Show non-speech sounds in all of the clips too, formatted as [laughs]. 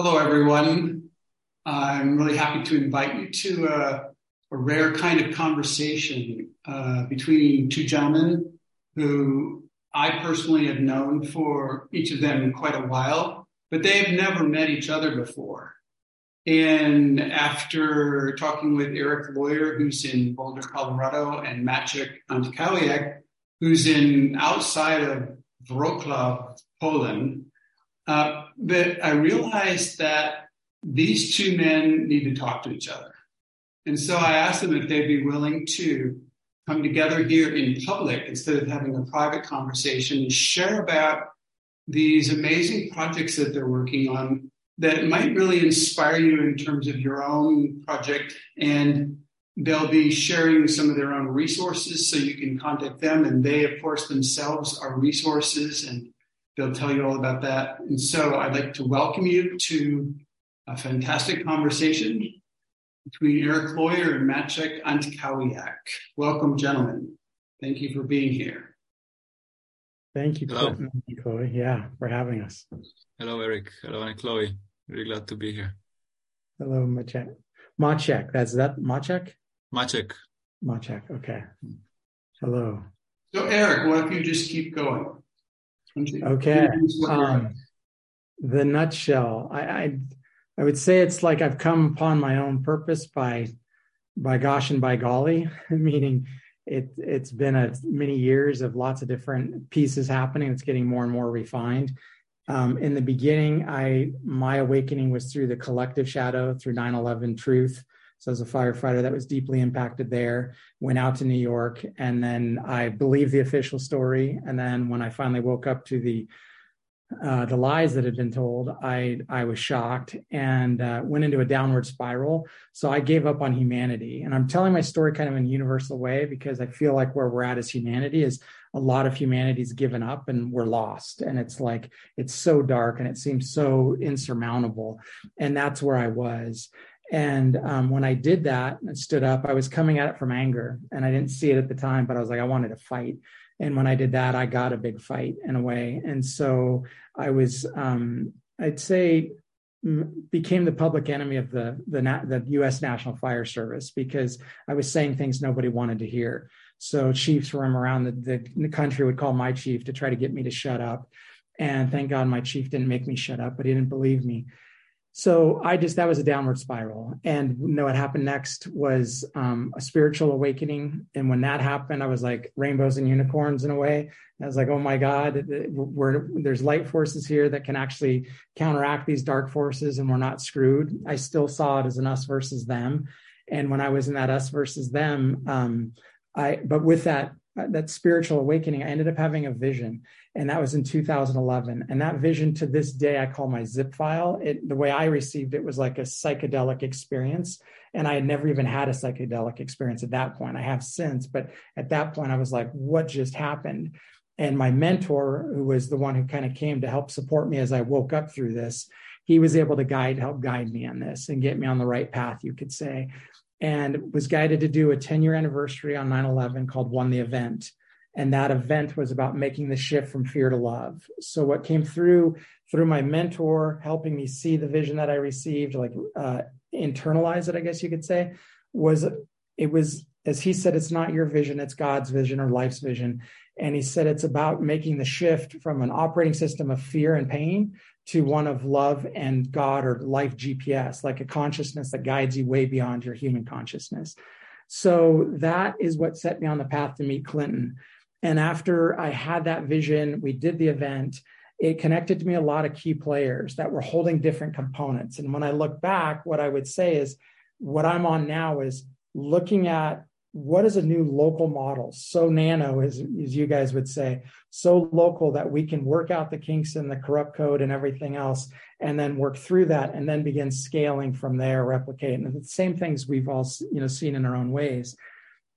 Hello, everyone. I'm really happy to invite you to a, a rare kind of conversation uh, between two gentlemen who I personally have known for each of them quite a while, but they have never met each other before. And after talking with Eric Lawyer, who's in Boulder, Colorado, and Maciek Antkowiak, who's in outside of Wrocław, Poland, uh, that I realized that these two men need to talk to each other. And so I asked them if they'd be willing to come together here in public instead of having a private conversation and share about these amazing projects that they're working on that might really inspire you in terms of your own project. And they'll be sharing some of their own resources so you can contact them. And they, of course, themselves are resources and They'll tell you all about that. And so I'd like to welcome you to a fantastic conversation between Eric Lawyer and Maciek Antkowiak. Welcome, gentlemen. Thank you for being here. Thank you, Hello. Chloe. Yeah, for having us. Hello, Eric. Hello, and Chloe. Really glad to be here. Hello, Maciek. Maciek, that's that Maciek? Maciek. Maciek, okay. Hello. So, Eric, what if you just keep going? Okay. Um, the nutshell. I, I I would say it's like I've come upon my own purpose by by gosh and by golly, [laughs] meaning it it's been a many years of lots of different pieces happening. It's getting more and more refined. Um, in the beginning, I my awakening was through the collective shadow, through 9/11 truth. So as a firefighter, that was deeply impacted there. Went out to New York, and then I believed the official story. And then when I finally woke up to the uh, the lies that had been told, I I was shocked and uh, went into a downward spiral. So I gave up on humanity, and I'm telling my story kind of in a universal way because I feel like where we're at as humanity is a lot of humanity's given up and we're lost, and it's like it's so dark and it seems so insurmountable, and that's where I was. And um, when I did that and stood up, I was coming at it from anger and I didn't see it at the time, but I was like, I wanted to fight. And when I did that, I got a big fight in a way. And so I was, um, I'd say, became the public enemy of the, the the U.S. National Fire Service because I was saying things nobody wanted to hear. So chiefs from around the, the country would call my chief to try to get me to shut up. And thank God my chief didn't make me shut up, but he didn't believe me so I just that was a downward spiral. And you know what happened next was um, a spiritual awakening. And when that happened, I was like rainbows and unicorns in a way. I was like, oh my God, we're, there's light forces here that can actually counteract these dark forces, and we're not screwed. I still saw it as an us versus them. And when I was in that us versus them, um, I but with that that spiritual awakening, I ended up having a vision and that was in 2011 and that vision to this day i call my zip file. It, the way i received it was like a psychedelic experience and i had never even had a psychedelic experience at that point. I have since but at that point i was like what just happened? And my mentor who was the one who kind of came to help support me as i woke up through this he was able to guide help guide me on this and get me on the right path you could say. And was guided to do a 10 year anniversary on 9-11 called one the event and that event was about making the shift from fear to love. So what came through through my mentor helping me see the vision that i received like uh, internalize it i guess you could say was it was as he said it's not your vision it's god's vision or life's vision. And he said it's about making the shift from an operating system of fear and pain to one of love and god or life gps like a consciousness that guides you way beyond your human consciousness. So that is what set me on the path to meet clinton and after I had that vision, we did the event. It connected to me a lot of key players that were holding different components. And when I look back, what I would say is what I'm on now is looking at what is a new local model so nano as, as you guys would say so local that we can work out the kinks in the corrupt code and everything else and then work through that and then begin scaling from there replicate and the same things we've all you know seen in our own ways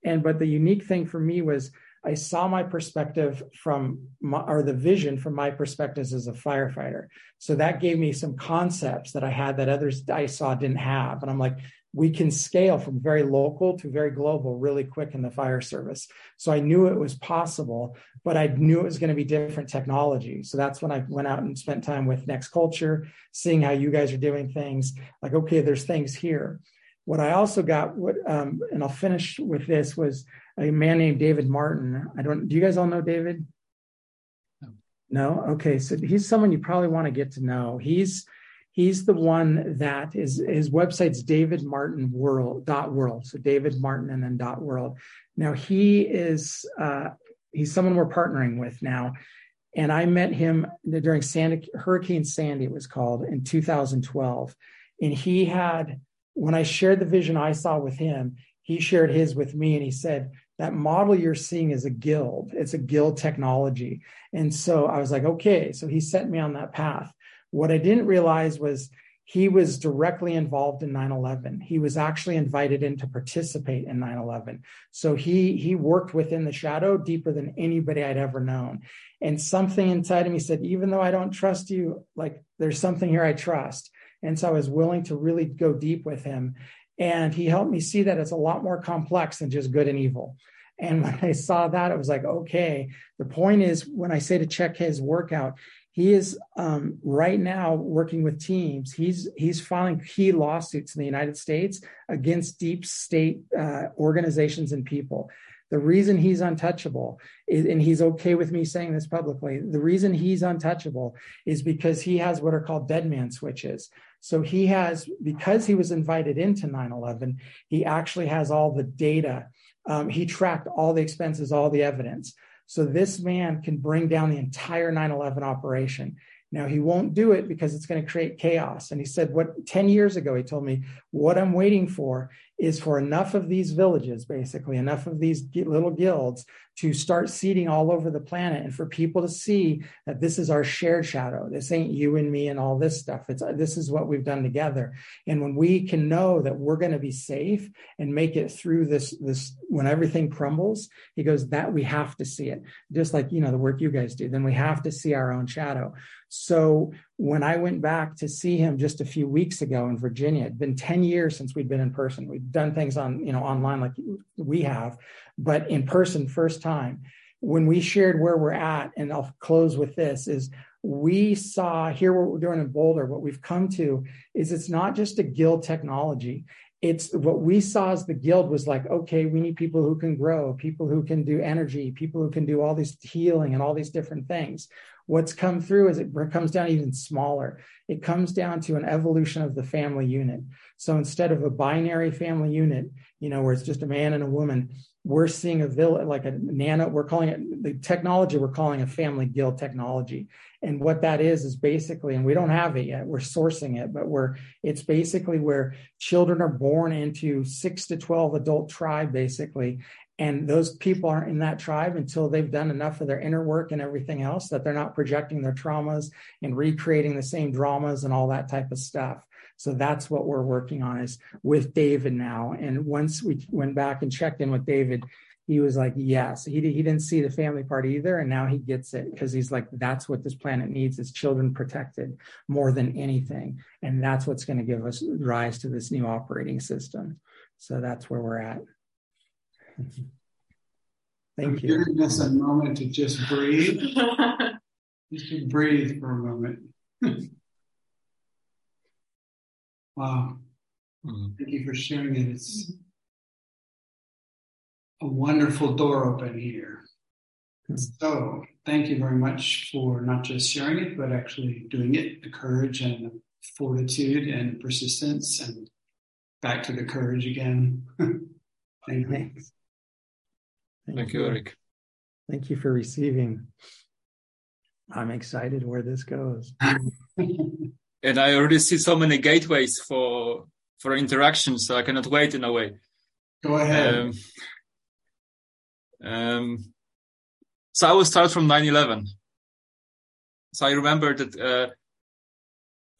and but the unique thing for me was I saw my perspective from my, or the vision from my perspectives as a firefighter. So that gave me some concepts that I had that others I saw didn't have. And I'm like, we can scale from very local to very global really quick in the fire service. So I knew it was possible, but I knew it was going to be different technology. So that's when I went out and spent time with Next Culture, seeing how you guys are doing things. Like, okay, there's things here. What I also got, what, um, and I'll finish with this, was a man named David Martin. I don't. Do you guys all know David? No. No. Okay, so he's someone you probably want to get to know. He's he's the one that is his website's david martin world dot world so david martin and then dot world now he is uh, he's someone we're partnering with now and i met him during sandy hurricane sandy it was called in 2012 and he had when i shared the vision i saw with him he shared his with me and he said that model you're seeing is a guild. It's a guild technology. And so i was like okay. So he set me on that path. What I didn't realize was he was directly involved in 9-11 he was actually invited in to participate in 9-11 so he he worked within the shadow deeper than anybody i'd ever known. And something inside of me said even though i don't trust you like there's something here i trust. And so i was willing to really go deep with him and he helped me see that it's a lot more complex than just good and evil and [laughs] when i saw that it was like okay the point is when i say to check his workout he is um, right now working with teams. He's he's filing key lawsuits in the United States against deep state uh, organizations and people. The reason he's untouchable, is, and he's okay with me saying this publicly, the reason he's untouchable is because he has what are called dead man switches. So he has, because he was invited into 9 11, he actually has all the data. Um, he tracked all the expenses, all the evidence. So this man can bring down the entire 9 11 operation. Now, he won't do it because it's going to create chaos. And he said, What 10 years ago, he told me, what I'm waiting for is for enough of these villages, basically, enough of these little guilds to start seeding all over the planet and for people to see that this is our shared shadow. This ain't you and me and all this stuff. It's this is what we've done together. And when we can know that we're going to be safe and make it through this, this when everything crumbles, he goes, that we have to see it. Just like, you know, the work you guys do, then we have to see our own shadow. So when I went back to see him just a few weeks ago in Virginia, it'd been 10 years since we'd been in person. We've done things on, you know, online like we have, but in person, first time. When we shared where we're at, and I'll close with this, is we saw here what we're doing in Boulder, what we've come to is it's not just a guild technology. It's what we saw as the guild was like, okay, we need people who can grow, people who can do energy, people who can do all this healing and all these different things. What's come through is it comes down even smaller. It comes down to an evolution of the family unit. So instead of a binary family unit, you know, where it's just a man and a woman, we're seeing a village like a nano we're calling it the technology we're calling a family guild technology and what that is is basically and we don't have it yet we're sourcing it but we're it's basically where children are born into 6 to 12 adult tribe basically and those people aren't in that tribe until they've done enough of their inner work and everything else that they're not projecting their traumas and recreating the same dramas and all that type of stuff so that's what we're working on is with David now. And once we went back and checked in with David, he was like, yes, he, he didn't see the family part either. And now he gets it because he's like, that's what this planet needs is children protected more than anything. And that's what's going to give us rise to this new operating system. So that's where we're at. [laughs] Thank I'm you. Giving us a moment to just breathe. just to breathe for a moment. [laughs] Wow. Mm-hmm. Thank you for sharing it. It's a wonderful door open here. Mm-hmm. So thank you very much for not just sharing it, but actually doing it, the courage and the fortitude and persistence and back to the courage again. [laughs] thank you. Thanks. Thank, thank you, Eric. Thank you for receiving. I'm excited where this goes. [laughs] and I already see so many gateways for for interaction, so I cannot wait in a way. Go ahead. Um, um, so I will start from 9/11. So I remember that uh,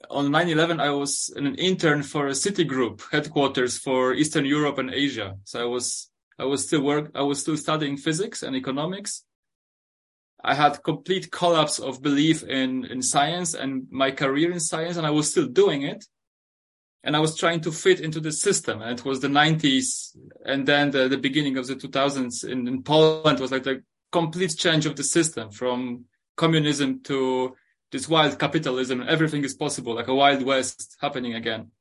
on 9/11 I was an intern for a Citigroup headquarters for Eastern Europe and Asia. So I was I was still work I was still studying physics and economics, I had complete collapse of belief in, in science and my career in science, and I was still doing it. and I was trying to fit into the system. And it was the 90s, and then the, the beginning of the 2000s in, in Poland was like the complete change of the system from communism to this wild capitalism. Everything is possible, like a wild west happening again.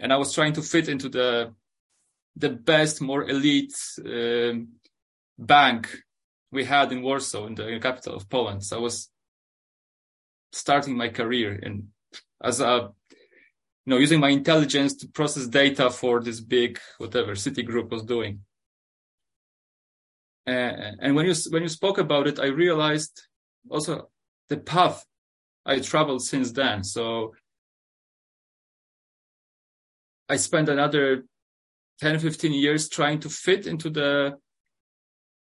And I was trying to fit into the the best, more elite um, bank we had in Warsaw, in the capital of Poland. So I was starting my career in as a you know using my intelligence to process data for this big whatever Citigroup was doing. Uh, and when you when you spoke about it, I realized also the path I traveled since then. So I spent another 10, 15 years trying to fit into the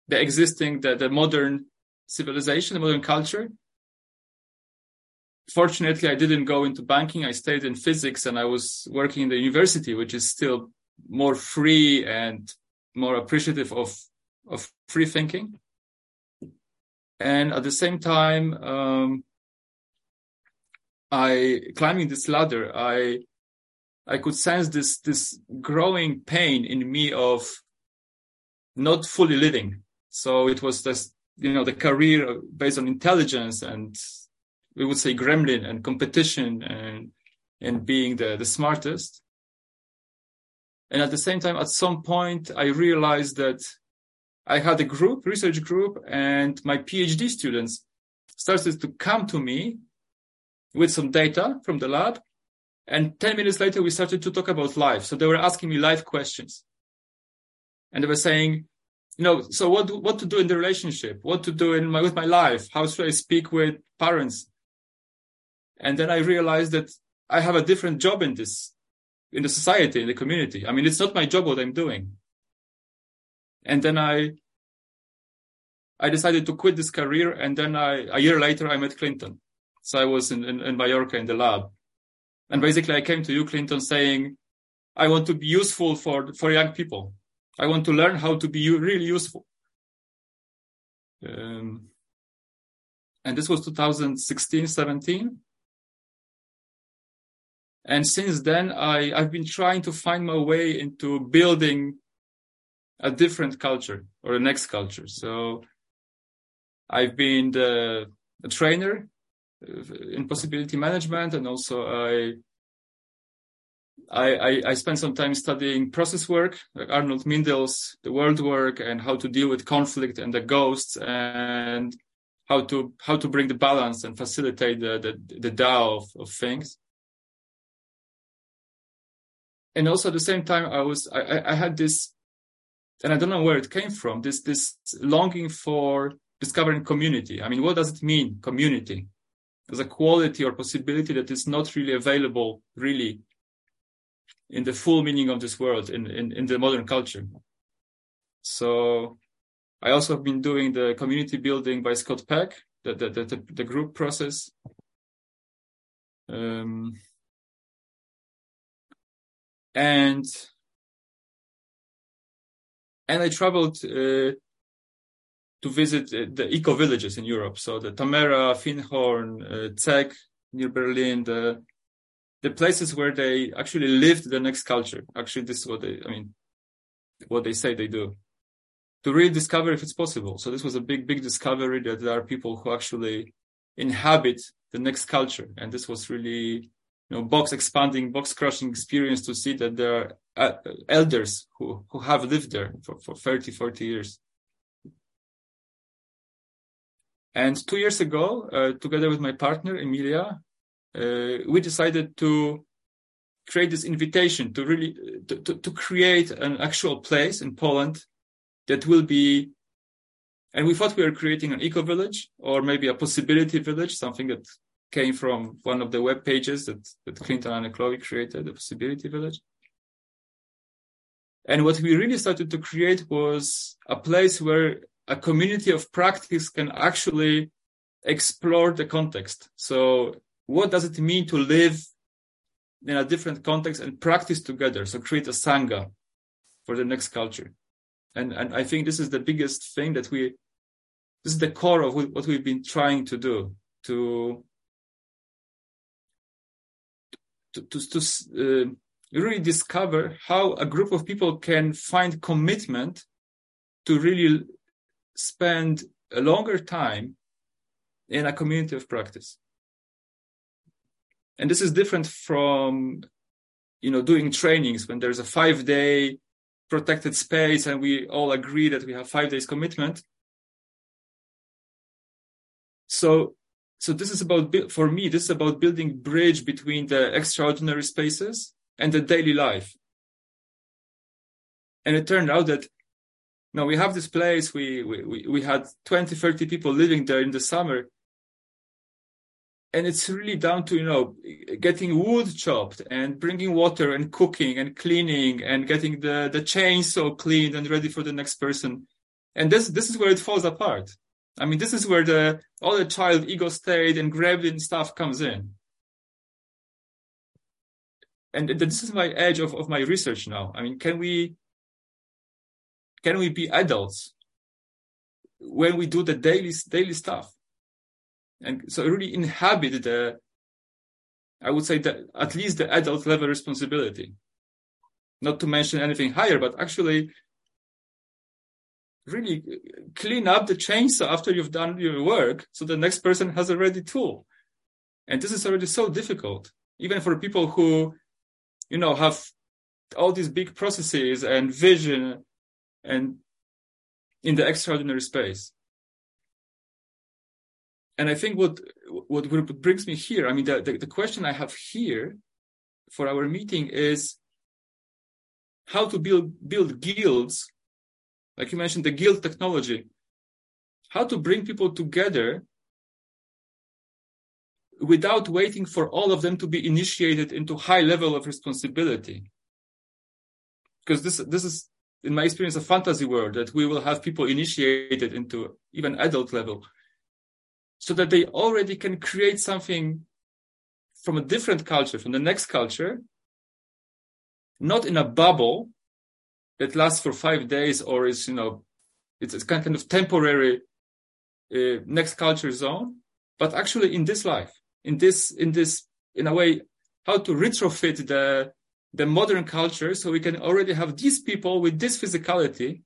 the existing, the, the modern civilization, the modern culture. Fortunately, I didn't go into banking. I stayed in physics and I was working in the university, which is still more free and more appreciative of, of free thinking. And at the same time, um, I climbing this ladder, I I could sense this this growing pain in me of not fully living. So it was this, you know, the career based on intelligence and we would say gremlin and competition and and being the, the smartest. And at the same time, at some point, I realized that I had a group, research group, and my PhD students started to come to me with some data from the lab. And 10 minutes later, we started to talk about life. So they were asking me life questions. And they were saying, you know, so what what to do in the relationship, what to do in my with my life, how should I speak with parents? And then I realized that I have a different job in this, in the society, in the community. I mean, it's not my job what I'm doing. And then I, I decided to quit this career. And then I, a year later, I met Clinton. So I was in, in, in Mallorca in the lab. And basically I came to you, Clinton, saying, I want to be useful for, for young people. I want to learn how to be really useful. Um, and this was 2016, 17. And since then, I, I've been trying to find my way into building a different culture or a next culture. So I've been the, trainer Uh, in possibility management and also I I, I, I spent some time studying process work, like Arnold Mindell's The World Work, and how to deal with conflict and the ghosts, and how to how to bring the balance and facilitate the the, the Tao of, of things. And also at the same time, I was I, I had this, and I don't know where it came from. This this longing for discovering community. I mean, what does it mean, community? As a quality or possibility that is not really available, really in the full meaning of this world in, in, in the modern culture. So I also have been doing the community building by Scott Peck, the, the, the, the group process. Um, and and I traveled uh, to visit uh, the eco villages in Europe. So the Tamera, Findhorn, uh, ZEGG near Berlin, the the places where they actually lived the next culture. Actually, this is what they, I mean, what they say they do to really discover if it's possible. So this was a big, big discovery that there are people who actually inhabit the next culture. And this was really, you know, box expanding, box crushing experience to see that there are uh, elders who, who have lived there for, for 30, 40 years. And two years ago, uh, together with my partner, Emilia, uh, we decided to create this invitation to really to, to, to, create an actual place in Poland that will be and we thought we were creating an eco village or maybe a possibility village, something that came from one of the web pages that, that Clinton and Chloe created, the possibility village. And what we really started to create was a place where a community of practice can actually explore the context. So what does it mean to live in a different context and practice together? So create a sangha for the next culture. And, and I think this is the biggest thing that we, this is the core of what we've been trying to do, to, to, to, to uh, really discover how a group of people can find commitment to really spend a longer time in a community of practice. And this is different from, you know, doing trainings when there's a five day protected space and we all agree that we have five days commitment. So, so this is about, for me, this is about building bridge between the extraordinary spaces and the daily life. And it turned out that now we have this place, we, we, we had 20, 30 people living there in the summer. And it's really down to, you know, getting wood chopped and bringing water and cooking and cleaning and getting the, the chainsaw cleaned and ready for the next person. And this, this is where it falls apart. I mean, this is where the, all the child ego state and gremlin stuff comes in. And this is my edge of, of my research now. I mean, can we, can we be adults when we do the daily daily stuff? And so really inhabit the i would say that at least the adult level responsibility. Not to mention anything higher but actually really clean up the chainsaw after you've done your work so the next person has a ready tool. And this is already so difficult even for people who you know have all these big processes and vision and in the extraordinary space. And I think what what, what brings me here, I mean, the, the, the question I have here for our meeting is how to build build guilds, like you mentioned, the guild technology, how to bring people together without waiting for all of them to be initiated into high level of responsibility because this this is in my experience, a fantasy world that we will have people initiated into even adult level so that they already can create something from a different culture, from the next culture, not in a bubble that lasts for five days or is, you know, it's a kind of temporary uh, next culture zone, but actually in this life, in this, in this, in a way, how to retrofit the the modern culture so we can already have these people with this physicality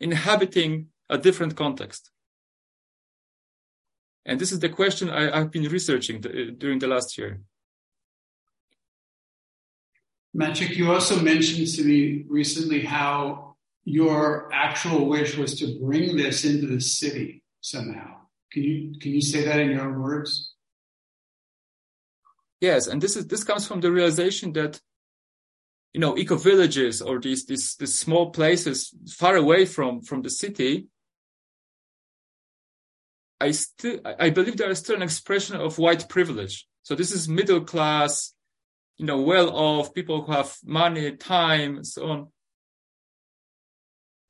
inhabiting a different context and this is the question I, have been researching the, during the last year Maciek, you also mentioned to me recently how your actual wish was to bring this into the city somehow. Can you can you say that in your own words? Yes, and this is this comes from the realization that you know eco villages or these these these small places far away from from the city i still i believe there is still an expression of white privilege. So this is middle class you know well off people who have money time so on.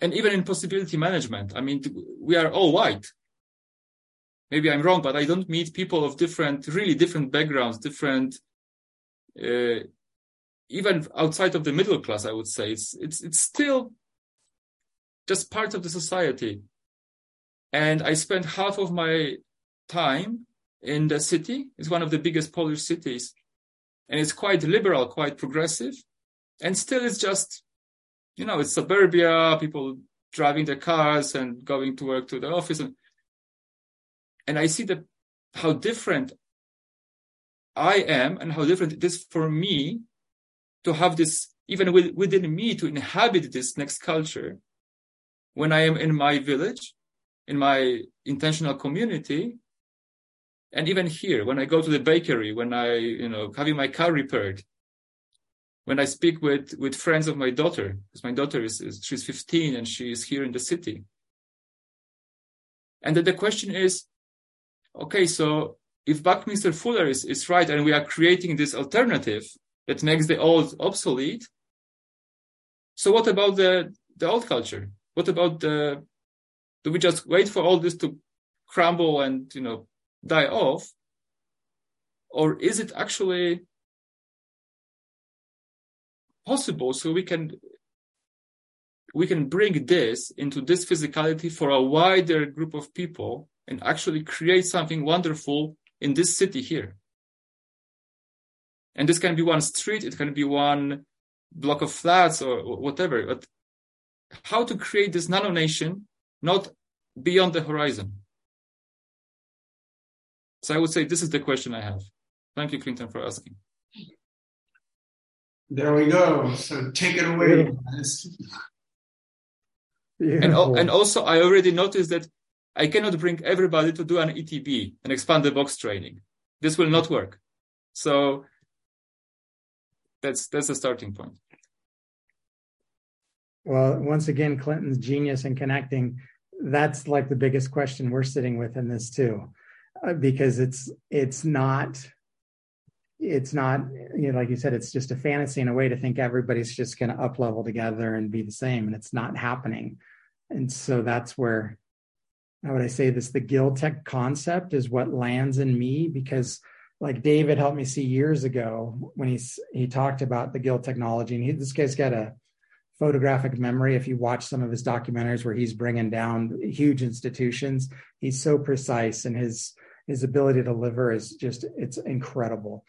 And even in possibility management i mean we are all white. Maybe i'm wrong but i don't meet people of different really different backgrounds different uh, even outside of the middle class, I would say it's it's it's still just part of the society. And I spent half of my time in the city. It's one of the biggest Polish cities, and it's quite liberal, quite progressive, and still it's just, you know, it's suburbia. People driving their cars and going to work to the office, and and I see that how different I am and how different it is for me to have this even within me to inhabit this next culture when I am in my village, in my intentional community, and even here when I go to the bakery, when I, you know, having my car repaired, when I speak with with friends of my daughter, because my daughter is, is she's 15 and she is here in the city. And then the question is, okay, so if Buckminster Fuller is, is right and we are creating this alternative that makes the old obsolete. So what about the, the old culture? What about the, do we just wait for all this to crumble and, you know, die off? Or is it actually possible so we can we can bring this into this physicality for a wider group of people and actually create something wonderful in this city here And this can be one street, it can be one block of flats or whatever. But how to create this nano nation not beyond the horizon? So I would say this is the question I have. Thank you, Clinton, for asking. There we go. So take it away, guys. And, and also, I already noticed that I cannot bring everybody to do an ETB, an expand the box training. This will not work. So that's that's a starting point. Well, once again, Clinton's genius in connecting. That's like the biggest question we're sitting with in this too, uh, because it's it's not it's not you know like you said it's just a fantasy in a way to think everybody's just going to up level together and be the same and it's not happening and so that's where how would i say this the guild tech concept is what lands in me because like david helped me see years ago when he's he talked about the guild technology and he, this guy's got a photographic memory if you watch some of his documentaries where he's bringing down huge institutions he's so precise and his his ability to deliver is just it's incredible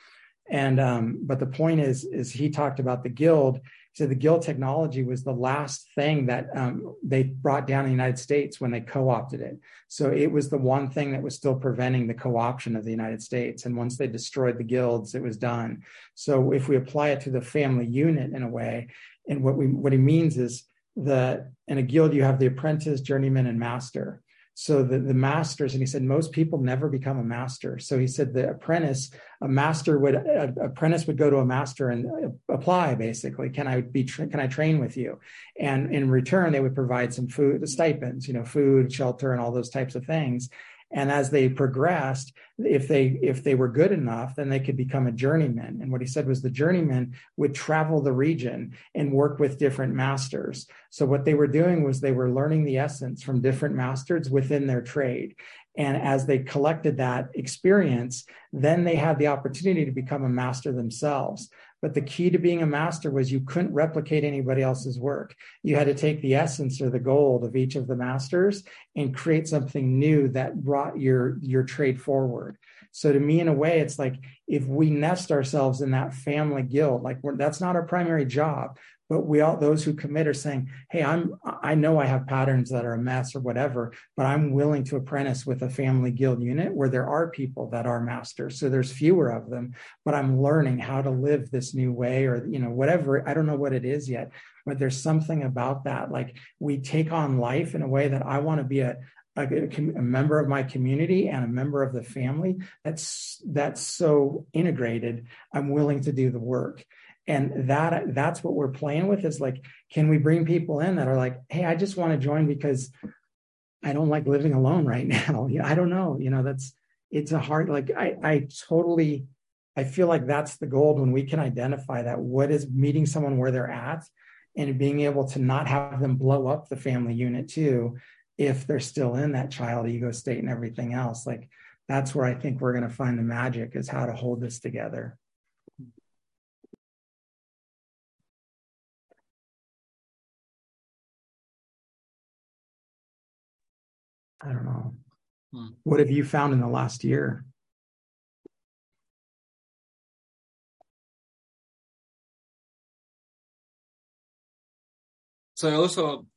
and um, but the point is, is he talked about the guild. Said the guild technology was the last thing that um, they brought down in the United States when they co-opted it. So it was the one thing that was still preventing the co-option of the United States. And once they destroyed the guilds, it was done. So if we apply it to the family unit in a way, and what we what he means is that in a guild you have the apprentice, journeyman, and master so the, the masters and he said most people never become a master. So he said the apprentice a master would a, apprentice would go to a master and uh, apply basically can i be can i train with you? And in return they would provide some food the stipends you know food shelter and all those types of things and as they progressed if they if they were good enough then they could become a journeyman. And what he said was the journeyman would travel the region and work with different masters. So what they were doing was they were learning the essence from different masters within their trade. And as they collected that experience then they had the opportunity to become a master themselves but the key to being a master was you couldn't replicate anybody else's work. You had to take the essence or the gold of each of the masters and create something new that brought your, your trade forward. So to me, in a way, it's like if we nest ourselves in that family guild, like that's not our primary job, but we all those who commit are saying hey i'm i know i have patterns that are a mess or whatever but i'm willing to apprentice with a family guild unit where there are people that are masters. So there's fewer of them but i'm learning how to live this new way or you know whatever. I don't know what it is yet but there's something about that. Like we take on life in a way that i want to be a a, a, member of my community and a member of the family that's that's so integrated i'm willing to do the work and that that's what we're playing with is like can we bring people in that are like hey i just want to join because i don't like living alone right [laughs] now. You know, i don't know you know that's it's a hard like i i totally i feel like that's the gold when we can identify that what is meeting someone where they're at and being able to not have them blow up the family unit too if they're still in that child ego state and everything else like that's where i think we're going to find the magic is how to hold this together I don't know. Hmm. What have you found in the last year? So I also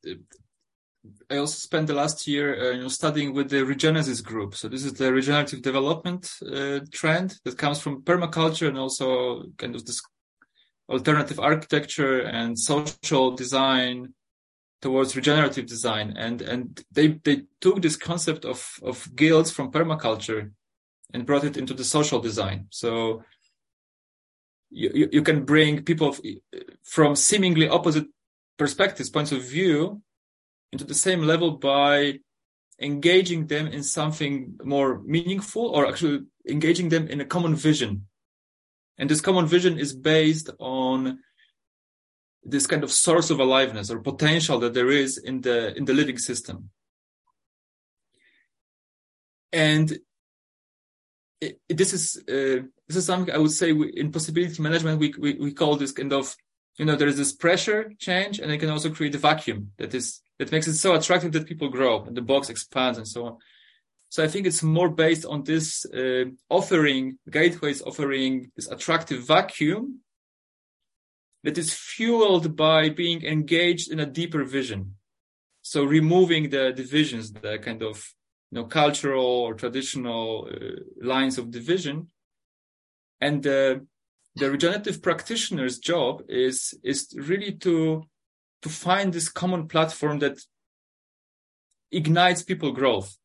I also spent the last year uh, you know studying with the Regenesis group. So this is the regenerative development uh, trend that comes from permaculture and also kind of this alternative architecture and social design towards regenerative design. And and they they took this concept of of guilds from permaculture and brought it into the social design. So you you can bring people from seemingly opposite perspectives points of view into the same level by engaging them in something more meaningful or actually engaging them in a common vision. And this common vision is based on this kind of source of aliveness or potential that there is in the in the living system. And it, it, this is uh, this is something I would say we, in possibility management we, we we call this kind of you know there is this pressure change and it can also create a vacuum that is that makes it so attractive that people grow and the box expands and so on. So I think it's more based on this uh, offering, gateways offering this attractive vacuum that is fueled by being engaged in a deeper vision. So removing the divisions, the kind of you know cultural or traditional uh, lines of division, and the the regenerative practitioner's job is is really to to find this common platform that ignites people growth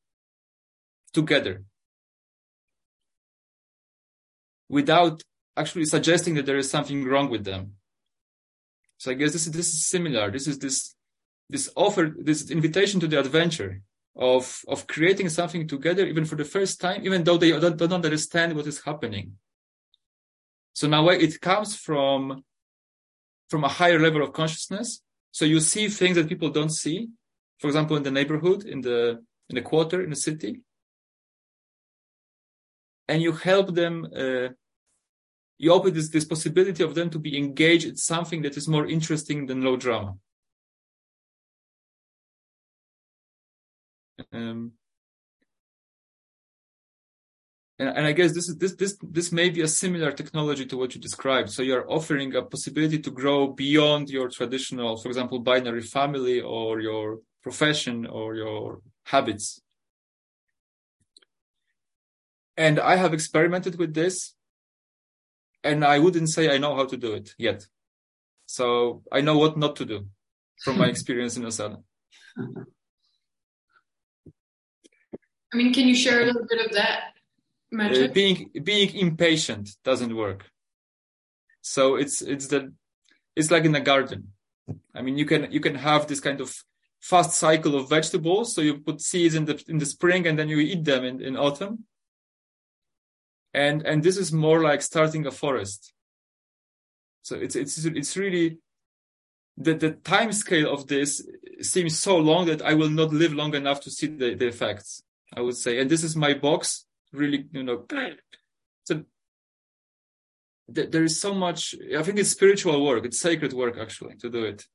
together without actually suggesting that there is something wrong with them. So I guess this is this is similar. This is this this offer, this invitation to the adventure of of creating something together, even for the first time, even though they don't, don't understand what is happening. So now it comes from from a higher level of consciousness. So you see things that people don't see. For example, in the neighborhood, in the in the quarter, in the city, and you help them uh, you open this, this possibility of them to be engaged in something that is more interesting than low drama um, and, and, I guess this is this this this may be a similar technology to what you described. So you're offering a possibility to grow beyond your traditional, for example, binary family or your profession or your habits. And I have experimented with this, and I wouldn't say I know how to do it yet. So I know what not to do from my experience in Osada. [laughs] I mean, can you share a little bit of that magic? Uh, being being impatient doesn't work. So it's it's the it's like in a garden. I mean, you can you can have this kind of fast cycle of vegetables. So you put seeds in the in the spring and then you eat them in, in autumn and and this is more like starting a forest. So it's it's it's really the the time scale of this seems so long that i will not live long enough to see the, the effects i would say. And this is my box really you know. So th- there is so much i think it's spiritual work it's sacred work actually to do it.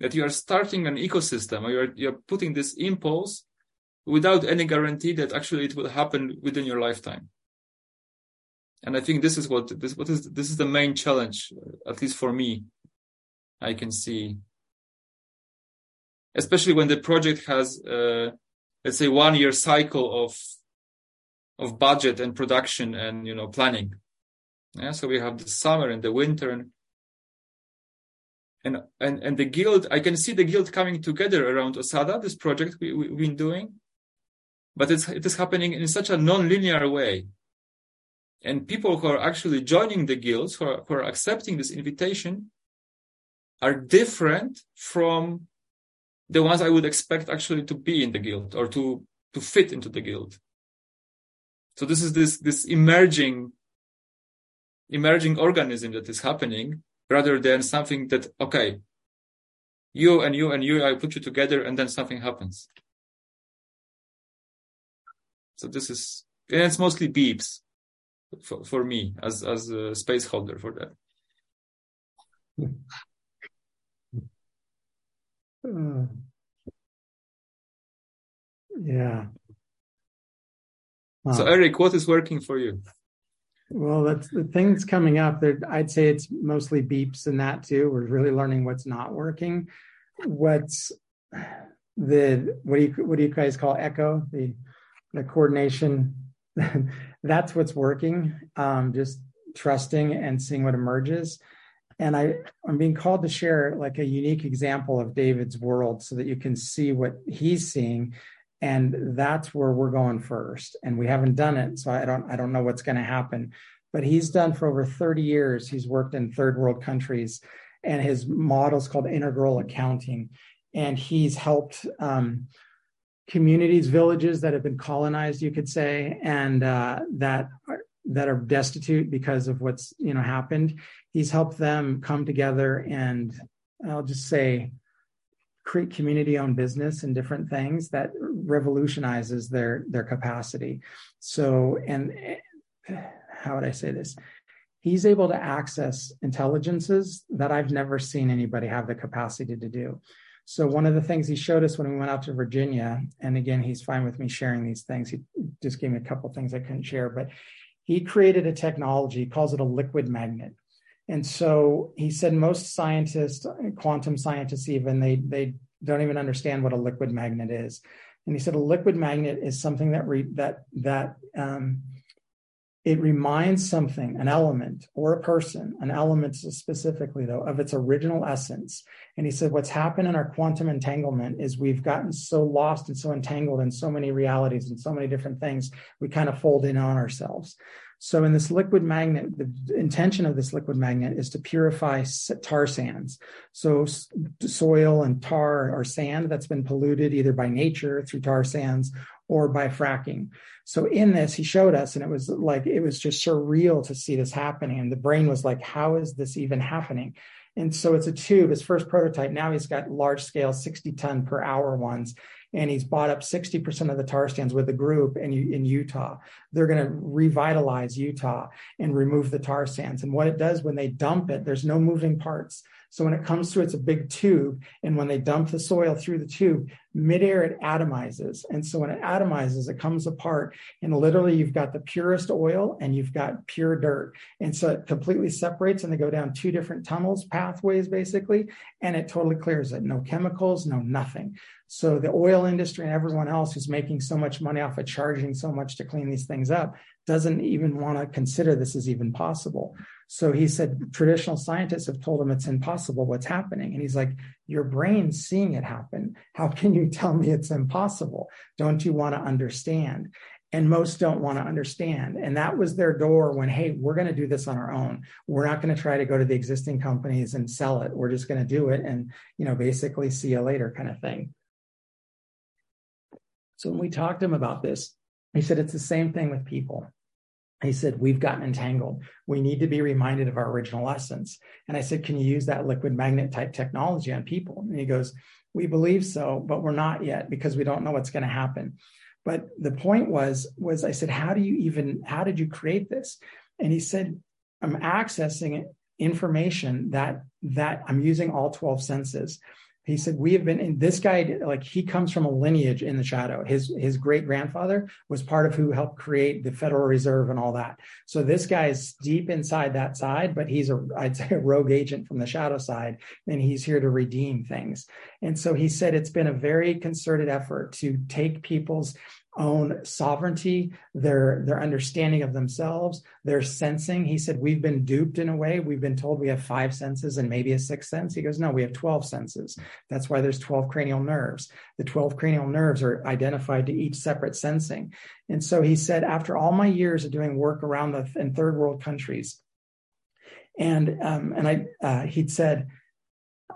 That you are starting an ecosystem or you're you're putting this impulse without any guarantee that actually it will happen within your lifetime and I think this is what this what is this is the main challenge, at least for me. I can see, especially when the project has, uh, let's say, one year cycle of of budget and production and you know planning. Yeah, so we have the summer and the winter and and and, and the guild. I can see the guild coming together around Osada, this project we, we, we've been doing, but it's it is happening in such a non-linear way and people who are actually joining the guilds, who are, who are accepting this invitation, are different from the ones I would expect actually to be in the guild or to to fit into the guild. So this is this this emerging emerging organism that is happening rather than something that okay, you and you and you I put you together and then something happens. So this is and it's mostly beeps for, for me as as a space holder for that. Uh, yeah. Wow. So Eric, what is working for you? Well, that's the things coming up. There, I'd say it's mostly beeps and that too. We're really learning what's not working. What's the what do you what do you guys call echo? The the coordination [laughs] that's what's working. Um, just trusting and seeing what emerges. And I, I'm being called to share like a unique example of David's world so that you can see what he's seeing. And that's where we're going first. And we haven't done it. So I don't, I don't know what's going to happen. But he's done for over 30 years. He's worked in third world countries and his model is called integral accounting. And he's helped um, communities, villages that have been colonized, you could say, and uh, that are, that are destitute because of what's you know happened. He's helped them come together and I'll just say create community-owned business and different things that revolutionizes their their capacity. So and how would I say this? He's able to access intelligences that I've never seen anybody have the capacity to do. So one of the things he showed us when we went out to Virginia, and again, he's fine with me sharing these things. He just gave me a couple things I couldn't share, but he created a technology, he calls it a liquid magnet. And so he said most scientists, quantum scientists even, they they don't even understand what a liquid magnet is. And he said a liquid magnet is something that re, that that um, it reminds something, an element or a person, an element specifically though, of its original essence. And he said, what's happened in our quantum entanglement is we've gotten so lost and so entangled in so many realities and so many different things, we kind of fold in on ourselves. So in this liquid magnet, the intention of this liquid magnet is to purify tar sands. So soil and tar or sand that's been polluted either by nature through tar sands or by fracking. So in this, he showed us, and it was like, it was just surreal to see this happening. And the brain was like, how is this even happening? And so it's a tube, his first prototype. Now he's got large scale 60 ton per hour ones. And he's bought up 60% of the tar sands with a group in, in Utah. They're going to revitalize Utah and remove the tar sands. And what it does when they dump it, there's no moving parts. So when it comes through, it's a big tube. And when they dump the soil through the tube, midair it atomizes. And so when it atomizes, it comes apart. And literally, you've got the purest oil and you've got pure dirt. And so it completely separates and they go down two different tunnels, pathways, basically. And it totally clears it. No chemicals, no nothing. So the oil industry and everyone else who's making so much money off of charging so much to clean these things up doesn't even want to consider this is even possible. So he said traditional scientists have told him it's impossible what's happening. And he's like, Your brain's seeing it happen. How can you tell me it's impossible? Don't you want to understand? And most don't want to understand. And that was their door when, hey, we're going to do this on our own. We're not going to try to go to the existing companies and sell it. We're just going to do it and, you know, basically see you later kind of thing. So when we talked to him about this, he said it's the same thing with people he said, We've gotten entangled. We need to be reminded of our original essence. And I said, Can you use that liquid magnet type technology on people? And he goes, We believe so, but we're not yet because we don't know what's going to happen. But the point was, was I said, How do you even, how did you create this? And he said, I'm accessing information that that I'm using all 12 senses he said we have been in this guy like he comes from a lineage in the shadow. His his great grandfather was part of who helped create the federal reserve and all that. So this guy is deep inside that side but he's a i'd say a rogue agent from the shadow side and he's here to redeem things. And so he said it's been a very concerted effort to take people's own sovereignty, their their understanding of themselves, their sensing. He said, We've been duped in a way. We've been told we have five senses and maybe a sixth sense. He goes, No, we have 12 senses. That's why there's 12 cranial nerves. The 12 cranial nerves are identified to each separate sensing. And so he said, after all my years of doing work around the in third world countries, and um, and I uh, he'd said,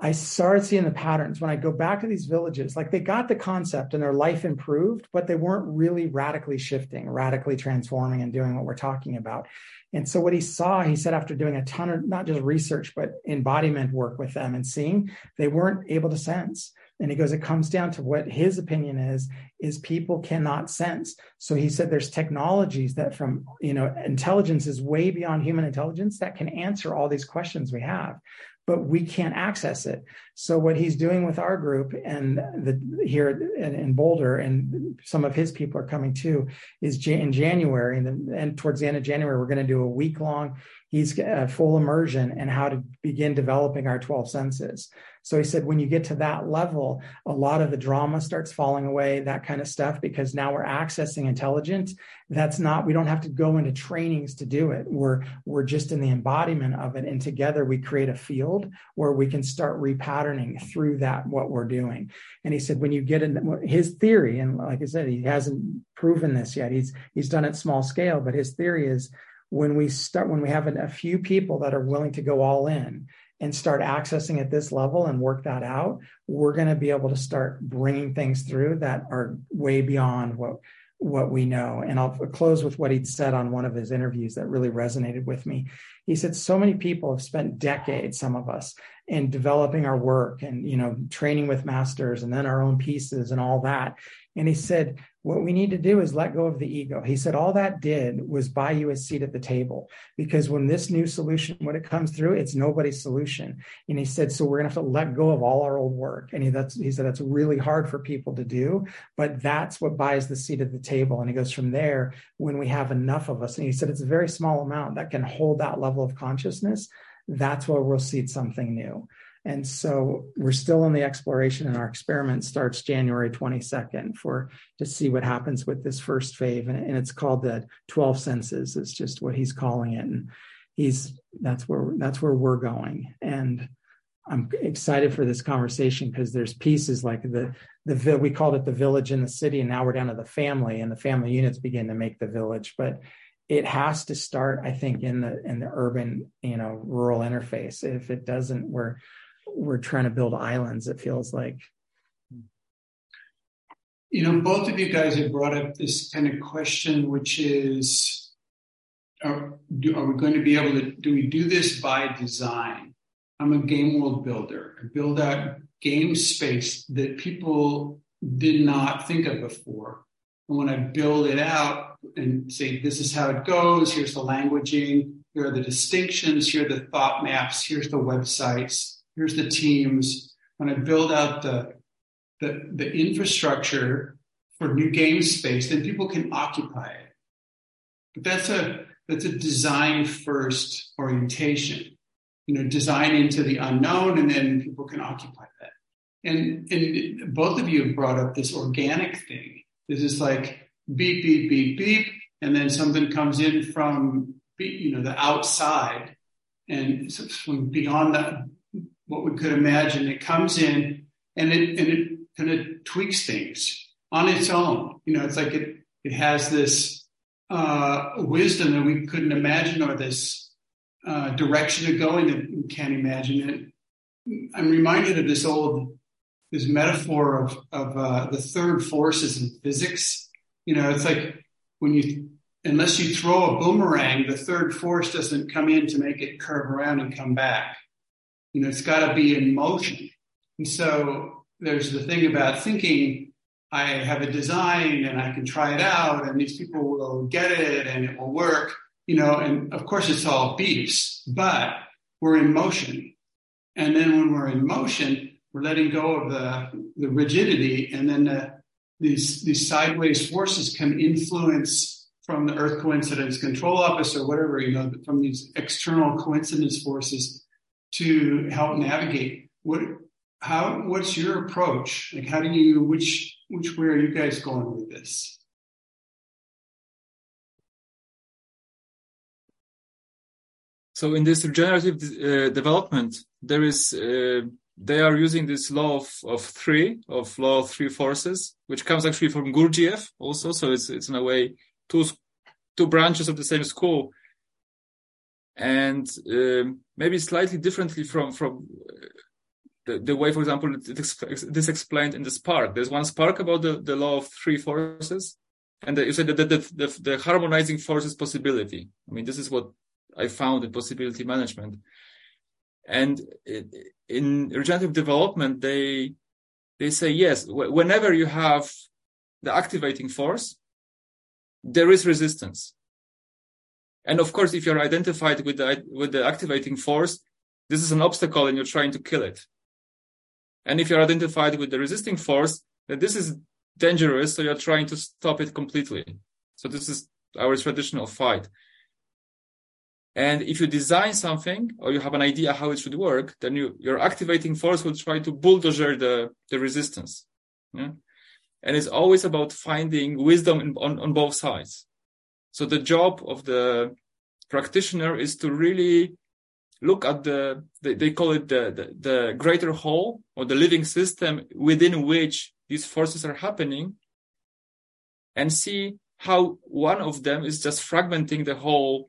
I started seeing the patterns when I go back to these villages. Like they got the concept and their life improved, but they weren't really radically shifting, radically transforming and doing what we're talking about. And so what he saw, he said after doing a ton of not just research, but embodiment work with them and seeing, they weren't able to sense. And he goes, it comes down to what his opinion is, is people cannot sense. So he said there's technologies that from, you know, intelligence is way beyond human intelligence that can answer all these questions we have but we can't access it. So what he's doing with our group and the, here in, in, Boulder, and some of his people are coming too, is in January, and, then, and towards the end of January, we're going to do a week long he's a full immersion and how to begin developing our 12 senses. So he said, when you get to that level, a lot of the drama starts falling away, that kind of stuff, because now we're accessing intelligence. That's not, we don't have to go into trainings to do it. We're, we're just in the embodiment of it. And together we create a field where we can start repatterning through that, what we're doing. And he said, when you get in his theory, and like I said, he hasn't proven this yet. He's, he's done it small scale, but his theory is when we start when we have a few people that are willing to go all in and start accessing at this level and work that out we're going to be able to start bringing things through that are way beyond what what we know. And i'll close with what he'd said on one of his interviews that really resonated with me. He said so many people have spent decades some of us in developing our work and you know training with masters and then our own pieces and all that. And he said what we need to do is let go of the ego. He said all that did was buy you a seat at the table because when this new solution, when it comes through, it's nobody's solution. And he said, so we're going to have to let go of all our old work. And he, that's, he said, that's really hard for people to do, but that's what buys the seat at the table. And he goes from there, when we have enough of us, and he said, it's a very small amount that can hold that level of consciousness. That's where we'll see something new. And so we're still in the exploration, and our experiment starts January 22nd for to see what happens with this first phase. And, and it's called the 12 senses. It's just what he's calling it. And he's that's where that's where we're going. And I'm excited for this conversation because there's pieces like the the we called it the village in the city, and now we're down to the family, and the family units begin to make the village. But it has to start, I think, in the in the urban, you know, rural interface. If it doesn't, we're we're trying to build islands, it feels like. You know, both of you guys have brought up this kind of question, which is are, do, are we going to be able to, do we do this by design? I'm a game world builder. I build out game space that people did not think of before. And when I build it out and say, this is how it goes, here's the languaging, here are the distinctions, here are the thought maps, here's the websites, here's the teams. When I build out the, the, the infrastructure for new game space, then people can occupy it. But that's a, that's a design first orientation. You know, design into the unknown and then people can occupy that. And, and both of you have brought up this organic thing. This is like beep, beep, beep, beep. And then something comes in from, you know, the outside and beyond that, what we could imagine. It comes in and it and it kind of tweaks things on its own. You know, it's like it it has this uh, wisdom that we couldn't imagine, or this uh, direction to go in that we can't imagine it. I'm reminded of this old this metaphor of of uh, the third forces in physics. You know, it's like when you unless you throw a boomerang, the third force doesn't come in to make it curve around and come back. You know, it's got to be in motion. And so there's the thing about thinking I have a design and I can try it out and these people will get it and it will work, you know, and of course it's all beefs, but we're in motion. And then when we're in motion, we're letting go of the, the rigidity and then the, these, these sideways forces can influence from the Earth Coincidence Control Office or whatever, you know, from these external coincidence forces to help navigate what how what's your approach? Like how do you which which way are you guys going with this? So in this regenerative uh, development there is uh, they are using this law of, of three of law of three forces which comes actually from gurdjieff also. So it's it's in a way two two branches of the same school and um, maybe slightly differently from from the, the way, for example, this explained in the spark. There's one spark about the, the law of three forces, and the, you said that the, the, the harmonizing possibility. I mean, this is what I found in possibility management. And in regenerative development, they they say yes. Whenever you have the activating force, there is resistance. And of course, if you're identified with the, with the activating force, this is an obstacle and you're trying to kill it. And if you're identified with the resisting force, then this is dangerous, so you're trying to stop it completely. So this is our traditional fight. And if you design something or you have an idea how it should work, then you, your activating force will try to bulldozer the, the resistance. Yeah? And it's always about finding wisdom in, on, on both sides. So the job of the practitioner is to really look at the, they, they call it the, the, the greater whole or the living system within which these forces are happening and see how one of them is just fragmenting the whole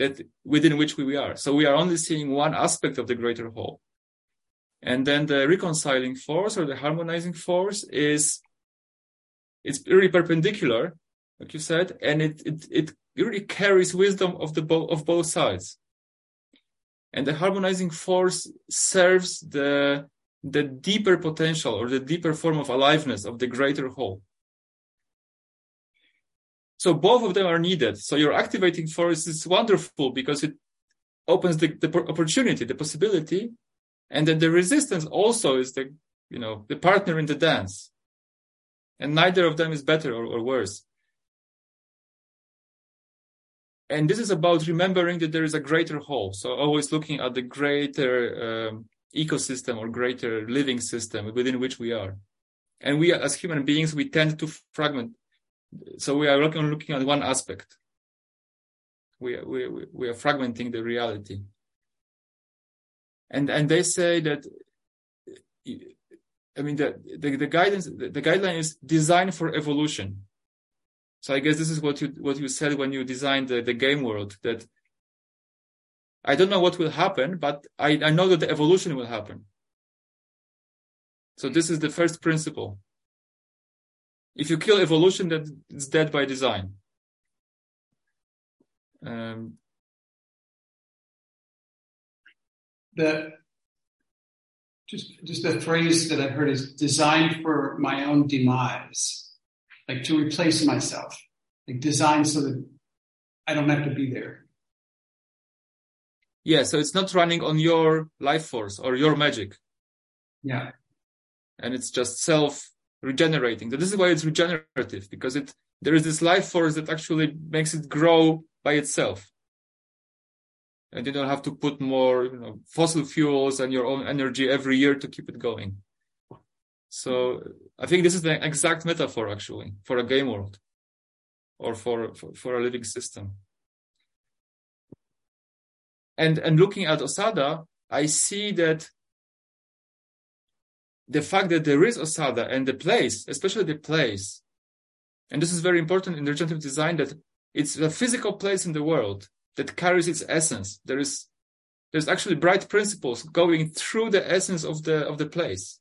that within which we are. So we are only seeing one aspect of the greater whole. And then the reconciling force or the harmonizing force is it's really perpendicular like you said, and it it it really carries wisdom of the bo- of both sides. And the harmonizing force serves the the deeper potential or the deeper form of aliveness of the greater whole. So both of them are needed. So your activating force is wonderful because it opens the, the opportunity, the possibility. And then the resistance also is the, you know, the partner in the dance. And neither of them is better or, or worse. And this is about remembering that there is a greater whole. So always looking at the greater um, ecosystem or greater living system within which we are. And we, as human beings, we tend to fragment. So we are looking, looking at one aspect. We, we, we are fragmenting the reality. And, and they say that, I mean, the, the, the guidance, the, the guideline is designed for evolution. So I guess this is what you, what you said when you designed the, the game world that I don't know what will happen, but I, I know that the evolution will happen. So this is the first principle. If you kill evolution, then it's dead by design. Um, the just just a phrase that I've heard is designed for my own demise, like to replace myself, like designed so that I don't have to be there. Yeah, so it's not running on your life force or your magic. Yeah and it's just self regenerating. So This is why it's regenerative because it there is this life force that actually makes it grow by itself. And you don't have to put more you know, fossil fuels and your own energy every year to keep it going. So I think this is the exact metaphor actually for a game world or for, for, for a living system. And and looking at Osada, I see that the fact that there is Osada and the place, especially the place, and this is very important in regenerative design that it's a physical place in the world that carries its essence. There is there's actually bright principles going through the essence of the of the place,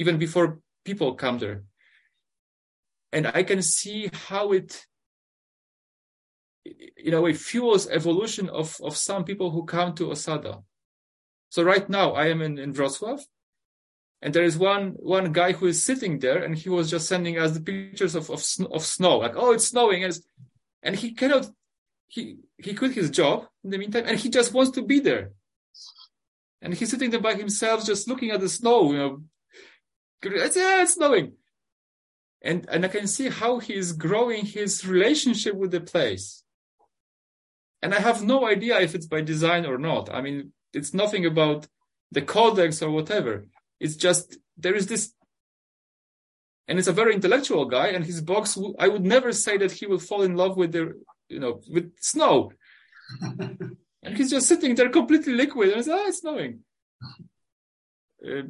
even before people come there. And I can see how it in a way fuels evolution of, of some people who come to Osada. So right now I am in, in Wrocław and there is one one guy who is sitting there and he was just sending us the pictures of of, of snow like oh it's snowing and, and he cannot he he quit his job in the meantime and he just wants to be there and he's sitting there by himself just looking at the snow you know it's, yeah, it's snowing and and i can see how he's growing his relationship with the place and i have no idea if it's by design or not i mean it's nothing about the codex or whatever it's just there is this, and it's a very intellectual guy, and his box. I would never say that he will fall in love with the, you know, with snow. [laughs] and he's just sitting there completely liquid, and it's ah, it's snowing. Uh,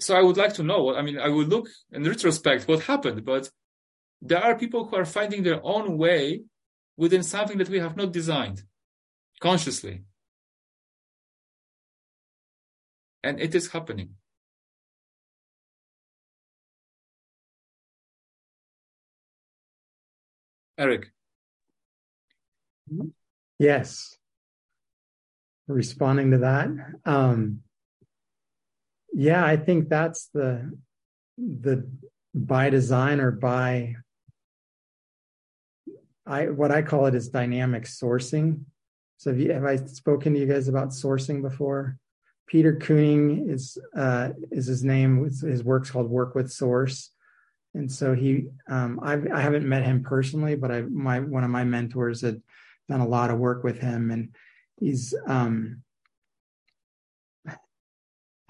so I would like to know. I mean, I would look in retrospect what happened, but there are people who are finding their own way within something that we have not designed consciously. And it is happening. Eric. Yes. Responding to that. Um, yeah, I think that's the the by design or by I what I call it is dynamic sourcing. So have you have I spoken to you guys about sourcing before? Peter Koenig is uh, is his name. His work's called Work with Source, and so he um, I've, I haven't met him personally, but I my one of my mentors had done a lot of work with him, and he's um,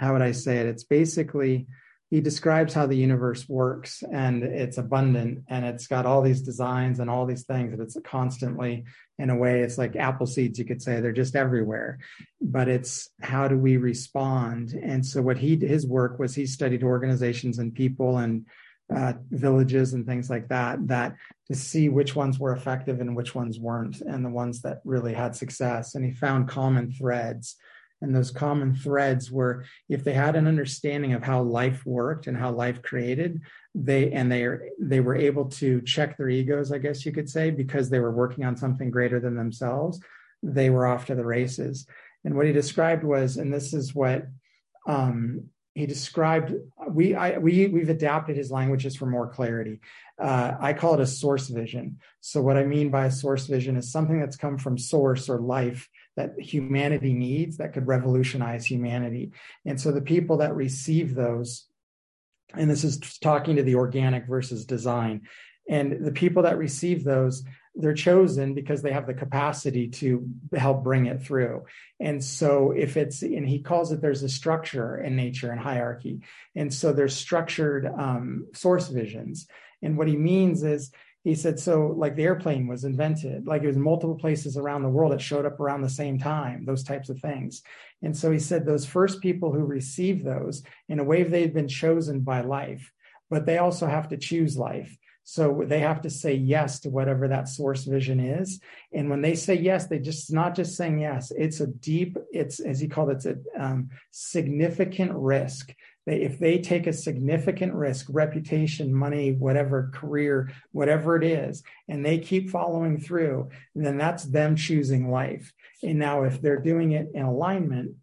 how would I say it? It's basically he describes how the universe works and it's abundant and it's got all these designs and all these things and it's constantly in a way it's like apple seeds you could say. They're just everywhere. But it's how do we respond? And so what he his work was he studied organizations and people and uh, villages and things like that that to see which ones were effective and which ones weren't and the ones that really had success. And he found common threads and those common threads were if they had an understanding of how life worked and how life created they and they they were able to check their egos i guess you could say because they were working on something greater than themselves they were off to the races and what he described was and this is what um, he described we I, we we've adapted his languages for more clarity. Uh, I call it a source vision. So what I mean by a source vision is something that's come from source or life that humanity needs that could revolutionize humanity. And so the people that receive those, and this is talking to the organic versus design, and the people that receive those they're chosen because they have the capacity to help bring it through. And so if it's, and he calls it, there's a structure in nature and hierarchy. And so there's structured um, source visions. And what he means is, he said, so like the airplane was invented, like it was multiple places around the world. that showed up around the same time, those types of things. And so he said, those first people who received those, in a way, they've been chosen by life, but they also have to choose life. So they have to say yes to whatever that source vision is. And when they say yes, they just not just saying yes. It's a deep, it's as he called it, it's a um, significant risk. They, if they take a significant risk, reputation, money, whatever career, whatever it is, and they keep following through, then that's them choosing life. And now if they're doing it in alignment,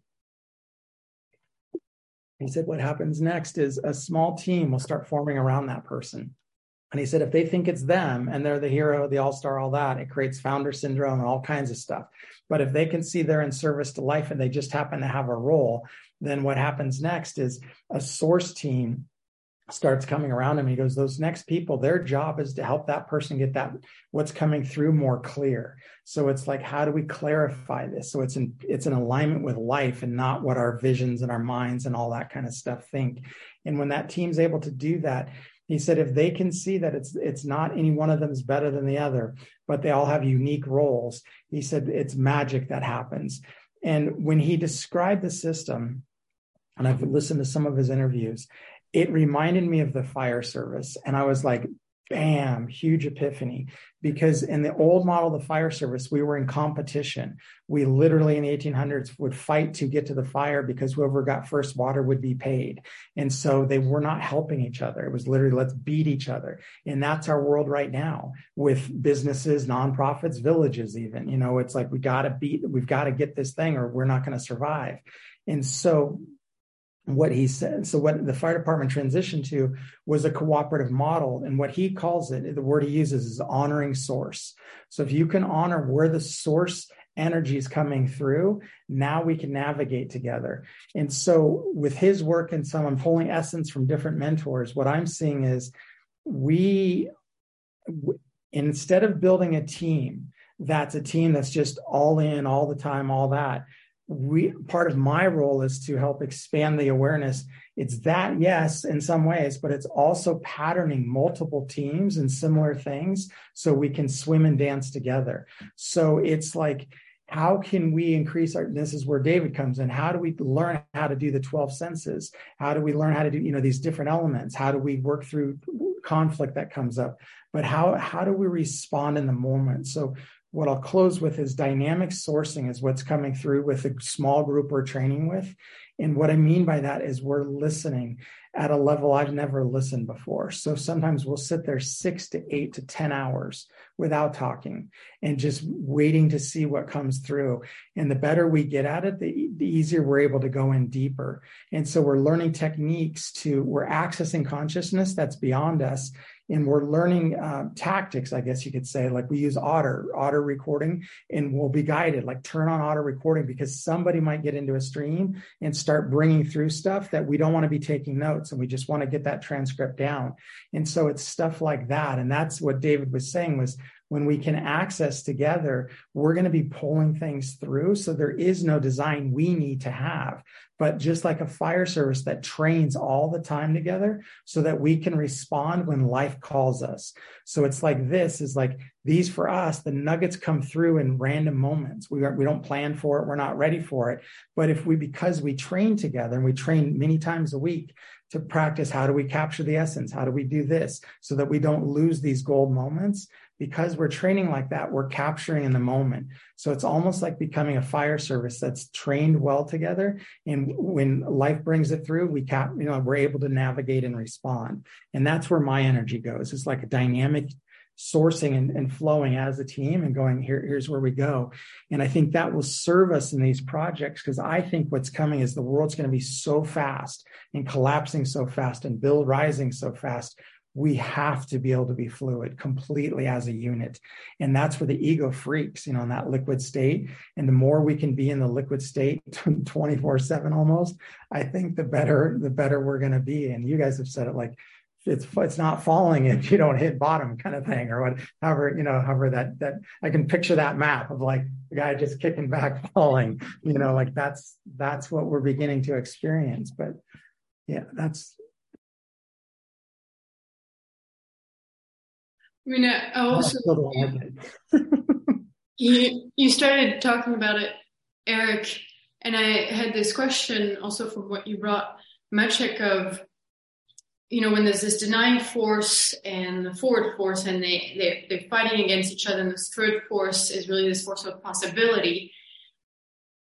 he said what happens next is a small team will start forming around that person and he said, if they think it's them and they're the hero, the all star, all that, it creates founder syndrome and all kinds of stuff. But if they can see they're in service to life and they just happen to have a role, then what happens next is a source team starts coming around him. He goes, those next people, their job is to help that person get that what's coming through more clear. So it's like, how do we clarify this? So it's in it's in alignment with life and not what our visions and our minds and all that kind of stuff think. And when that team's able to do that, he said if they can see that it's it's not any one of them is better than the other but they all have unique roles he said it's magic that happens. And when he described the system and i've listened to some of his interviews it reminded me of the fire service. And i was like bam, huge epiphany. Because in the old model of the fire service, we were in competition. We literally in the 1800s would fight to get to the fire because whoever got first water would be paid. And so they were not helping each other. It was literally let's beat each other. And that's our world right now with businesses, nonprofits, villages, even. You know, it's like we got to beat, we've got to get this thing or we're not going to survive. And so what he said. So what the fire department transitioned to was a cooperative model. And what he calls it, the word he uses is honoring source. So if you can honor where the source energy is coming through, now we can navigate together. And so with his work and some, I'm pulling essence from different mentors. What I'm seeing is we, instead of building a team, that's a team that's just all in all the time, all that we part of my role is to help expand the awareness. It's that yes in some ways but it's also patterning multiple teams and similar things so we can swim and dance together. So it's like how can we increase our this is where david comes in. How do we learn how to do the 12 senses? How do we learn how to do you know these different elements? How do we work through conflict that comes up? But how how do we respond in the moment? So what I'll close with is dynamic sourcing is what's coming through with a small group we're training with. And what I mean by that is we're listening at a level I've never listened before. So sometimes we'll sit there six to eight to 10 hours without talking and just waiting to see what comes through. And the better we get at it, the, the easier we're able to go in deeper. And so we're learning techniques to, we're accessing consciousness that's beyond us and we're learning uh, tactics, I guess you could say. Like we use Otter, Otter recording, and we'll be guided. Like turn on Otter recording because somebody might get into a stream and start bringing through stuff that we don't want to be taking notes, and we just want to get that transcript down. And so it's stuff like that, and that's what David was saying was when we can access together, we're going to be pulling things through. So there is no design we need to have, but just like a fire service that trains all the time together so that we can respond when life calls us. So it's like this is like these for us, the nuggets come through in random moments. We, are, we don't plan for it. We're not ready for it. But if we, because we train together and we train many times a week, to practice how do we capture the essence? How do we do this so that we don't lose these gold moments? Because we're training like that, we're capturing in the moment. So it's almost like becoming a fire service that's trained well together. And when life brings it through, we cap, you know, we're able to navigate and respond. And that's where my energy goes. It's like a dynamic sourcing and, and flowing as a team and going here here's where we go and i think that will serve us in these projects because i think what's coming is the world's going to be so fast and collapsing so fast and bill rising so fast we have to be able to be fluid completely as a unit. And that's where the ego freaks you know in that liquid state. And the more we can be in the liquid state [laughs] 24 7 almost i think the better the better we're going to be. And you guys have said it like it's it's not falling if you don't hit bottom kind of thing or what however you know however that that i can picture that map of like the guy just kicking back [laughs] falling you know like that's that's what we're beginning to experience. But yeah that's I mean, I oh, also [laughs] you you started talking about it, Eric, and I had this question also from what you brought, Maciek, of you know, when there's this denying force and the forward force, and they, they, they're fighting against each other, and this third force is really this force of possibility,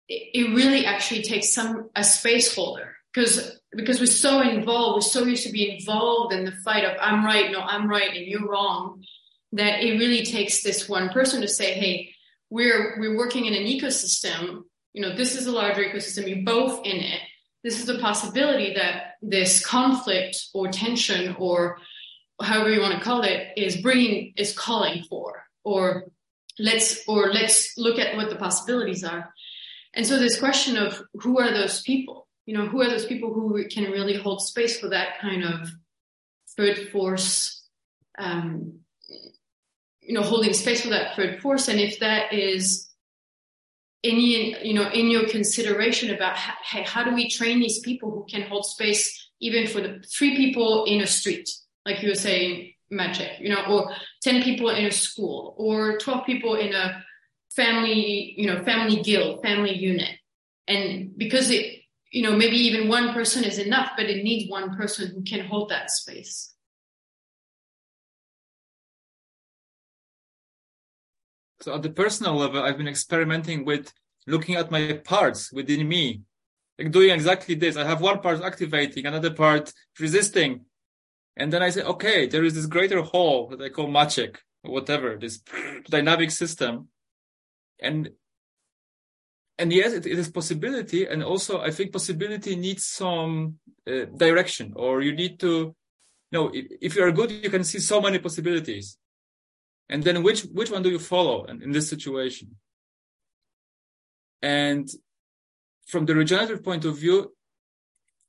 it, it really actually takes some, a space holder. Because, because we're so involved, we're so used to be involved in the fight of I'm right, no, I'm right, and you're wrong, that it really takes this one person to say, hey, we're, we're working in an ecosystem, you know, this is a larger ecosystem, you're both in it. This is a possibility that this conflict or tension or however you want to call it is bringing is calling for or let's or let's look at what the possibilities are. And so this question of who are those people you know who are those people who can really hold space for that kind of third force um, you know holding space for that third force? And if that is any you know in your consideration about hey, how do we train these people who can hold space even for the three people in a street like you were saying magic you know or 10 people in a school or 12 people in a family you know family guild family unit? And because it you know maybe even one person is enough but it needs one person who can hold that space So at the personal level, I've been experimenting with looking at my parts within me, like doing exactly this. I have one part activating, another part resisting. And then I say, okay, there is this greater whole that I call magic or whatever, this [sniffs] dynamic system. And and yes, it, it is possibility, and also I think possibility needs some uh, direction, or you need to, you know, if, if you are good, you can see so many possibilities. And then which which one do you follow in, in this situation? And from the regenerative point of view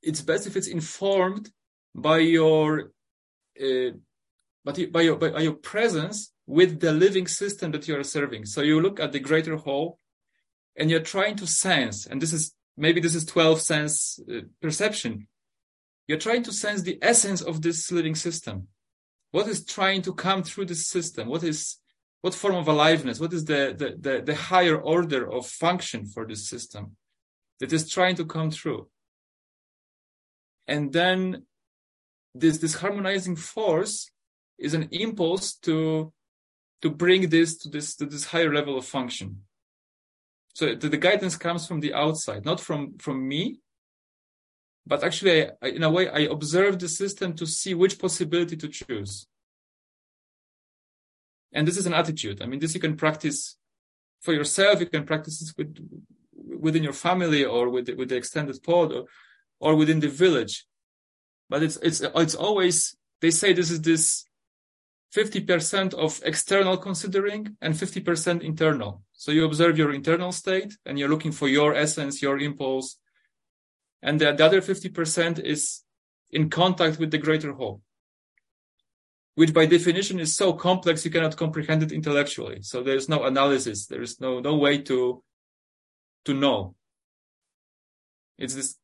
it's best if it's informed by your uh, by your by your presence with the living system that you are serving. So you look at the greater whole and you're trying to sense and this is maybe this is 12 sense uh, perception. You're trying to sense the essence of this living system. What is trying to come through this system? What is what form of aliveness? What is the, the the, the higher order of function for this system that is trying to come through? And then this this harmonizing force is an impulse to to bring this to this to this higher level of function so the, the guidance comes from the outside not from from me. But actually I, in a way i observe the system to see which possibility to choose. And this is an attitude. I mean this you can practice for yourself. You can practice this with within your family or with with the extended pod or, or within the village. But it's it's it's always they say this is this 50% of external considering and 50% internal so you observe your internal state and you're looking for your essence your impulse and the, the other 50% is in contact with the greater whole, which by definition is so complex you cannot comprehend it intellectually. So there's no analysis, there is no no way to to know. It's this,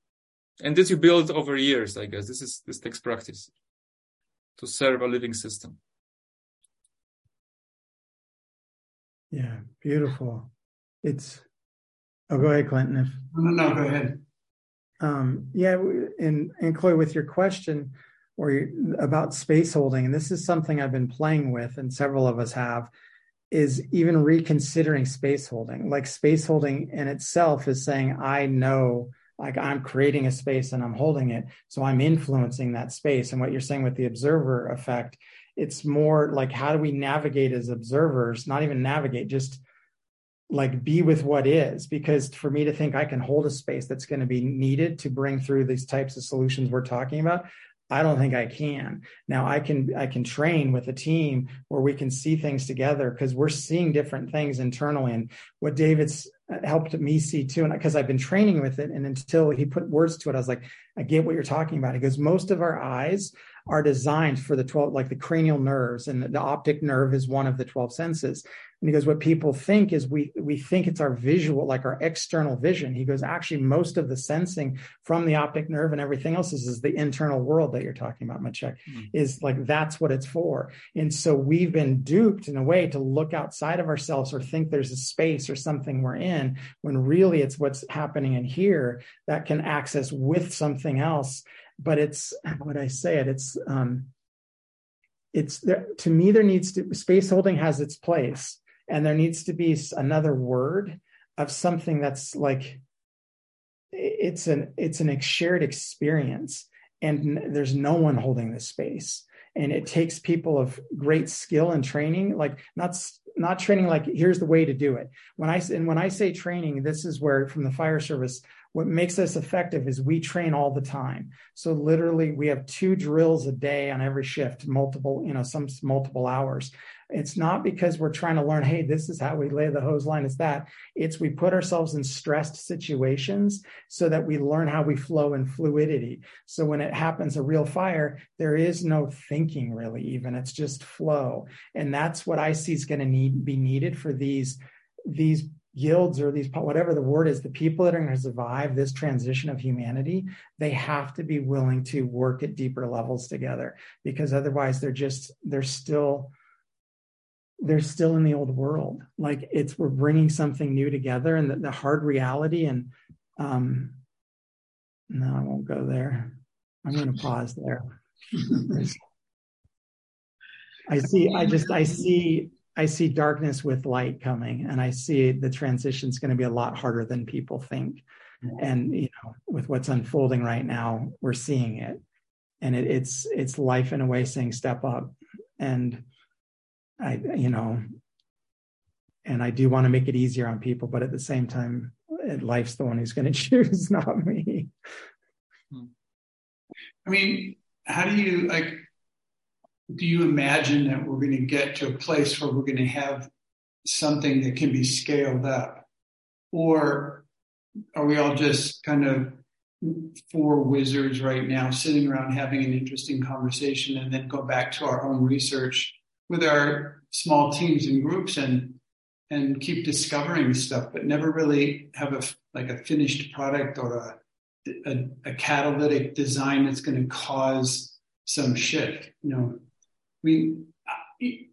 and this you build over years, I guess. This is this takes practice to serve a living system. Yeah, beautiful. It's. Oh, go ahead, Clinton. If no, no, go ahead. Um, yeah, and and Chloe, with your question or about space holding, and this is something I've been playing with, and several of us have, is even reconsidering space holding. Like space holding in itself is saying, I know, like I'm creating a space and I'm holding it, so I'm influencing that space. And what you're saying with the observer effect it's more like how do we navigate as observers not even navigate just like be with what is because for me to think i can hold a space that's going to be needed to bring through these types of solutions we're talking about I don't think I can. Now I can I can train with a team where we can see things together because we're seeing different things internally. And what David's uh, helped me see too, and because I've been training with it, and until he put words to it, I was like, I get what you're talking about. He goes, most of our eyes are designed for the 12, like the cranial nerves, and the optic nerve is one of the 12 senses. And he goes, what people think is we we think it's our visual, like our external vision. He goes, actually, most of the sensing from the optic nerve and everything else is, is the internal world that you're talking about, Maciek, mm-hmm. is like that's what it's for. And so we've been duped in a way to look outside of ourselves or think there's a space or something we're in, when really it's what's happening in here that can access with something else. But it's what I say it, it's um it's there to me there needs to space holding has its place and there needs to be another word of something that's like it's an it's an shared experience and there's no one holding this space. And it takes people of great skill and training like not not training like here's the way to do it. When i and when i say training this is where from the fire service what makes us effective is we train all the time so literally we have two drills a day on every shift multiple you know some multiple hours it's not because we're trying to learn, hey, this is how we lay the hose line, it's that. It's we put ourselves in stressed situations so that we learn how we flow in fluidity. So when it happens, a real fire, there is no thinking really, even. It's just flow. And that's what I see is going to need be needed for these, these guilds or these whatever the word is the people that are going to survive this transition of humanity they have to be willing to work at deeper levels together because otherwise they're just they're still they're still in the old world. Like it's we're bringing something new together, and the, the hard reality. And um, no, I won't go there. I'm going to pause there. [laughs] I see. I just. I see. I see darkness with light coming, and I see the transition is going to be a lot harder than people think. Mm-hmm. And you know, with what's unfolding right now, we're seeing it, and it, it's it's life in a way saying step up, and I, you know, and I do want to make it easier on people, but at the same time, life's the one who's going [laughs] to choose, not me. Hmm. I mean, how do you like? Do you imagine that we're going to get to a place where we're going to have something that can be scaled up, or are we all just kind of four wizards right now sitting around having an interesting conversation and then go back to our own research with our small teams and groups and and keep discovering stuff, but never really have a like a finished product or a a, a catalytic design that's going to cause some shift. You know, we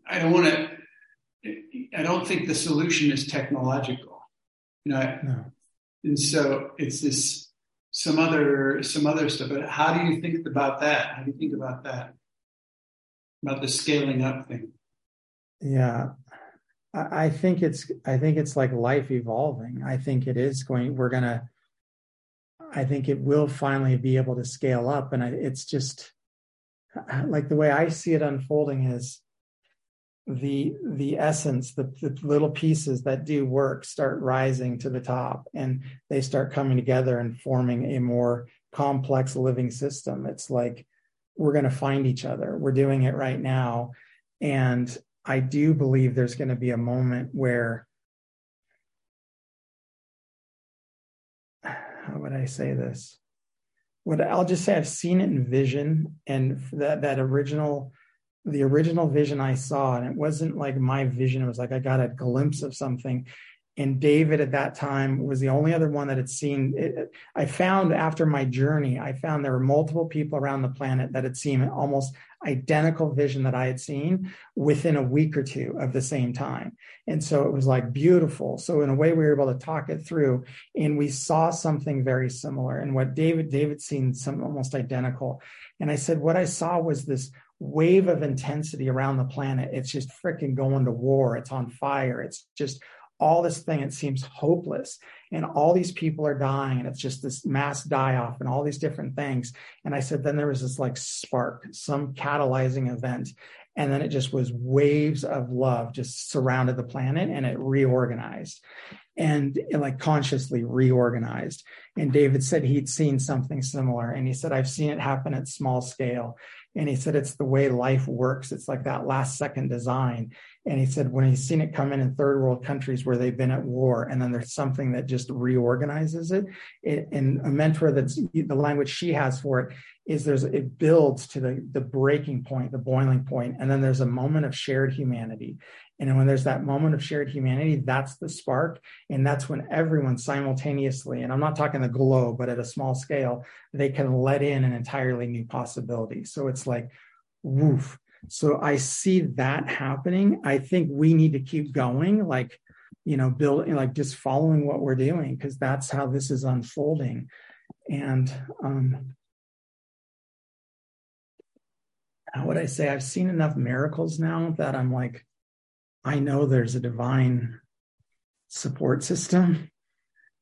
I don't want to. I don't think the solution is technological. You know, no. and so it's this some other some other stuff. But how do you think about that? How do you think about that? about the scaling up thing. Yeah. I think it's I think it's like life evolving. I think it is going we're gonna I think it will finally be able to scale up. And I, it's just [clears throat] like the way I see it unfolding is the the essence, the, the little pieces that do work start rising to the top and they start coming together and forming a more complex living system. It's like we're going to find each other. We're doing it right now. And I do believe there's going to be a moment where, how would I say this? What I'll just say, I've seen it in vision, and that that original, the original vision I saw, and it wasn't like my vision. It was like I got a glimpse of something, and David at that time was the only other one that had seen it. I found after my journey, I found there were multiple people around the planet that had seen almost identical vision that I had seen within a week or two of the same time. And so it was like beautiful. So in a way, we were able to talk it through and we saw something very similar. And what David, David seen some almost identical. And I said, what I saw was this wave of intensity around the planet. It's just freaking going to war. It's on fire. It's just all this thing it seems hopeless and all these people are dying and it's just this mass die off and all these different things and i said then there was this like spark some catalyzing event And then it just was waves of love just surrounded the planet and it reorganized and like consciously reorganized. And David said he'd seen something similar. And he said, I've seen it happen at small scale. And he said, it's the way life works. It's like that last second design. And he said, when he's seen it come in in third world countries where they've been at war, and then there's something that just reorganizes it. it and a mentor that's the language she has for it is there's it builds to the the breaking point, the boiling point, and then there's a moment of shared humanity. And when there's that moment of shared humanity, that's the spark. And that's when everyone simultaneously, and I'm not talking the globe, but at a small scale, they can let in an entirely new possibility. So it's like, woof. So I see that happening. I think we need to keep going, like, you know, building, like just following what we're doing, because that's how this is unfolding. And um, how would I say? I've seen enough miracles now that I'm like, I know there's a divine support system.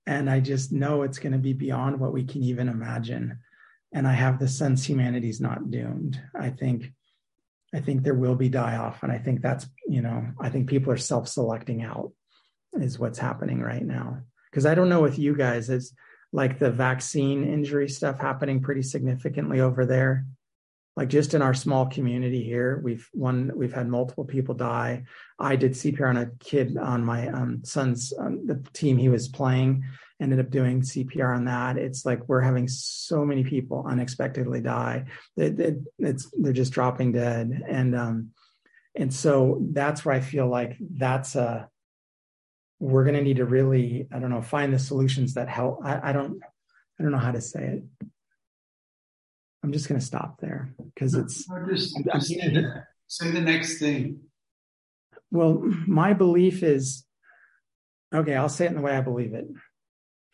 And I just know it's going to be beyond what we can even imagine. And I have the sense humanity's not doomed. I think I think there will be die off. And I think that's, you know, I think people are self selecting out, is what's happening right now. Because I don't know with you guys, is like the vaccine injury stuff happening pretty significantly over there like just in our small community here we've one we've had multiple people die. I did cpr on a kid on my um, son's um, the team he was playing ended up doing cpr on that. It's like we're having so many people unexpectedly die. It, it, it's they're just dropping dead. And um and so that's where i feel like that's a we're going to need to really i don't know find the solutions that help. I, I don't i don't know how to say it I'm just going to stop there because it's. Just, I'm, just I'm, say the next thing. Well, my belief is okay, I'll say it in the way I believe it.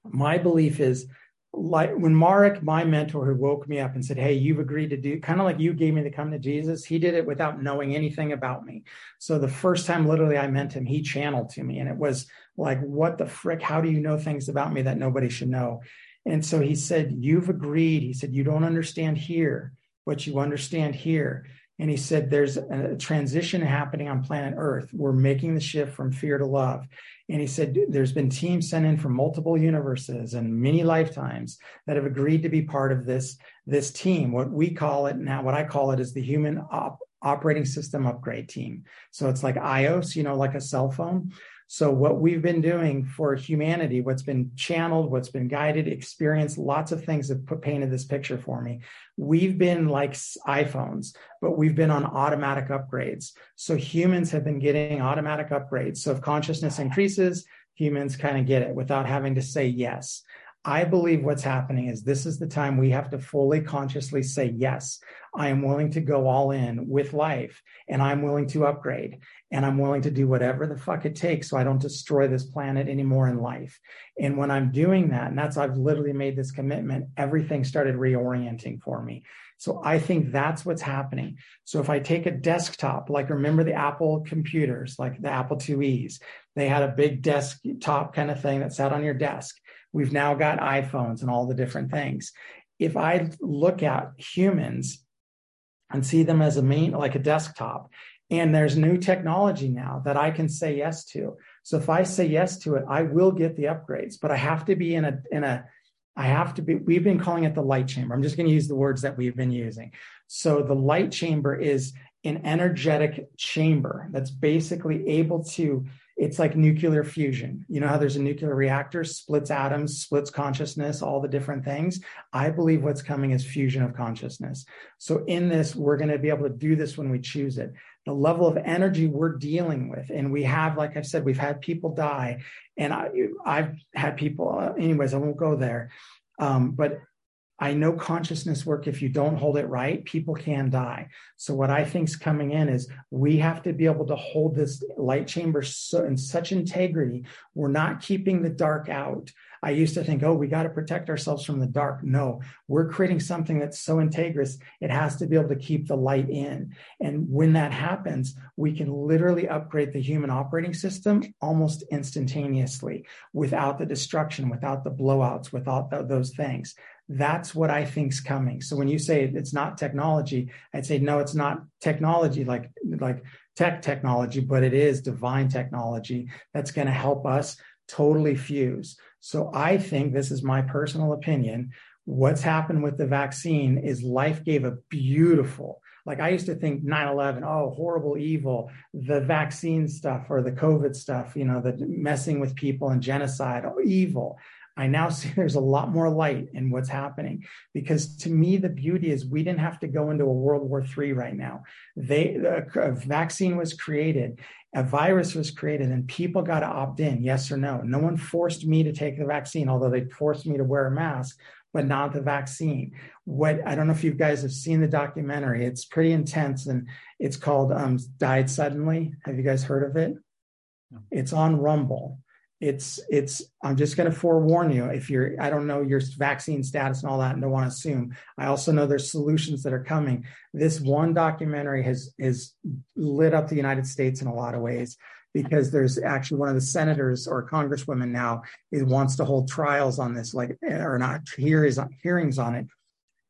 My belief is like when Marek, my mentor, who woke me up and said, Hey, you've agreed to do kind of like you gave me to come to Jesus, he did it without knowing anything about me. So the first time literally I met him, he channeled to me. And it was like, What the frick? How do you know things about me that nobody should know? And so he said, You've agreed. He said, You don't understand here, but you understand here. And he said, There's a transition happening on planet Earth. We're making the shift from fear to love. And he said, There's been teams sent in from multiple universes and many lifetimes that have agreed to be part of this, this team. What we call it now, what I call it is the human op- operating system upgrade team. So it's like iOS, you know, like a cell phone. So, what we've been doing for humanity, what's been channeled, what's been guided, experienced, lots of things have put, painted this picture for me. We've been like iPhones, but we've been on automatic upgrades. So, humans have been getting automatic upgrades. So, if consciousness increases, humans kind of get it without having to say yes. I believe what's happening is this is the time we have to fully consciously say, yes, I am willing to go all in with life and I'm willing to upgrade and I'm willing to do whatever the fuck it takes so I don't destroy this planet anymore in life. And when I'm doing that, and that's, I've literally made this commitment, everything started reorienting for me. So I think that's what's happening. So if I take a desktop, like remember the Apple computers, like the Apple IIe's, they had a big desktop kind of thing that sat on your desk We've now got iPhones and all the different things. If I look at humans and see them as a main, like a desktop, and there's new technology now that I can say yes to. So if I say yes to it, I will get the upgrades, but I have to be in a, in a, I have to be, we've been calling it the light chamber. I'm just going to use the words that we've been using. So the light chamber is an energetic chamber that's basically able to it's like nuclear fusion. You know how there's a nuclear reactor, splits atoms, splits consciousness, all the different things. I believe what's coming is fusion of consciousness. So in this, we're going to be able to do this when we choose it. The level of energy we're dealing with, and we have, like I've said, we've had people die, and I, have had people. Uh, anyways, I won't go there. Um, but I know consciousness work, if you don't hold it right, people can die. So what I think is coming in is we have to be able to hold this light chamber so, in such integrity. We're not keeping the dark out. I used to think, oh, we got to protect ourselves from the dark. No, we're creating something that's so integrous, it has to be able to keep the light in. And when that happens, we can literally upgrade the human operating system almost instantaneously without the destruction, without the blowouts, without the, those things That's what I think's coming. So when you say it's not technology, I'd say no, it's not technology like like tech technology, but it is divine technology that's going to help us totally fuse. So I think this is my personal opinion. What's happened with the vaccine is life gave a beautiful, like I used to think 9 11, oh, horrible, evil, the vaccine stuff or the COVID stuff, you know, the messing with people and genocide, oh, evil. I now [laughs] see there's a lot more light in what's happening because to me, the beauty is we didn't have to go into a World War III right now. They, a vaccine was created, a virus was created, and people got to opt in, yes or no. No one forced me to take the vaccine, although they forced me to wear a mask but not the vaccine. What I don't know if you guys have seen the documentary. It's pretty intense and it's called um, Died Suddenly. Have you guys heard of it? No. It's on Rumble it's it's i'm just going to forewarn you if you're i don't know your vaccine status and all that and don't want to assume. I also know there's solutions that are coming. This one documentary has has lit up the united states in a lot of ways because there's actually one of the senators or congresswomen now is wants to hold trials on this like or not hearings hearings on it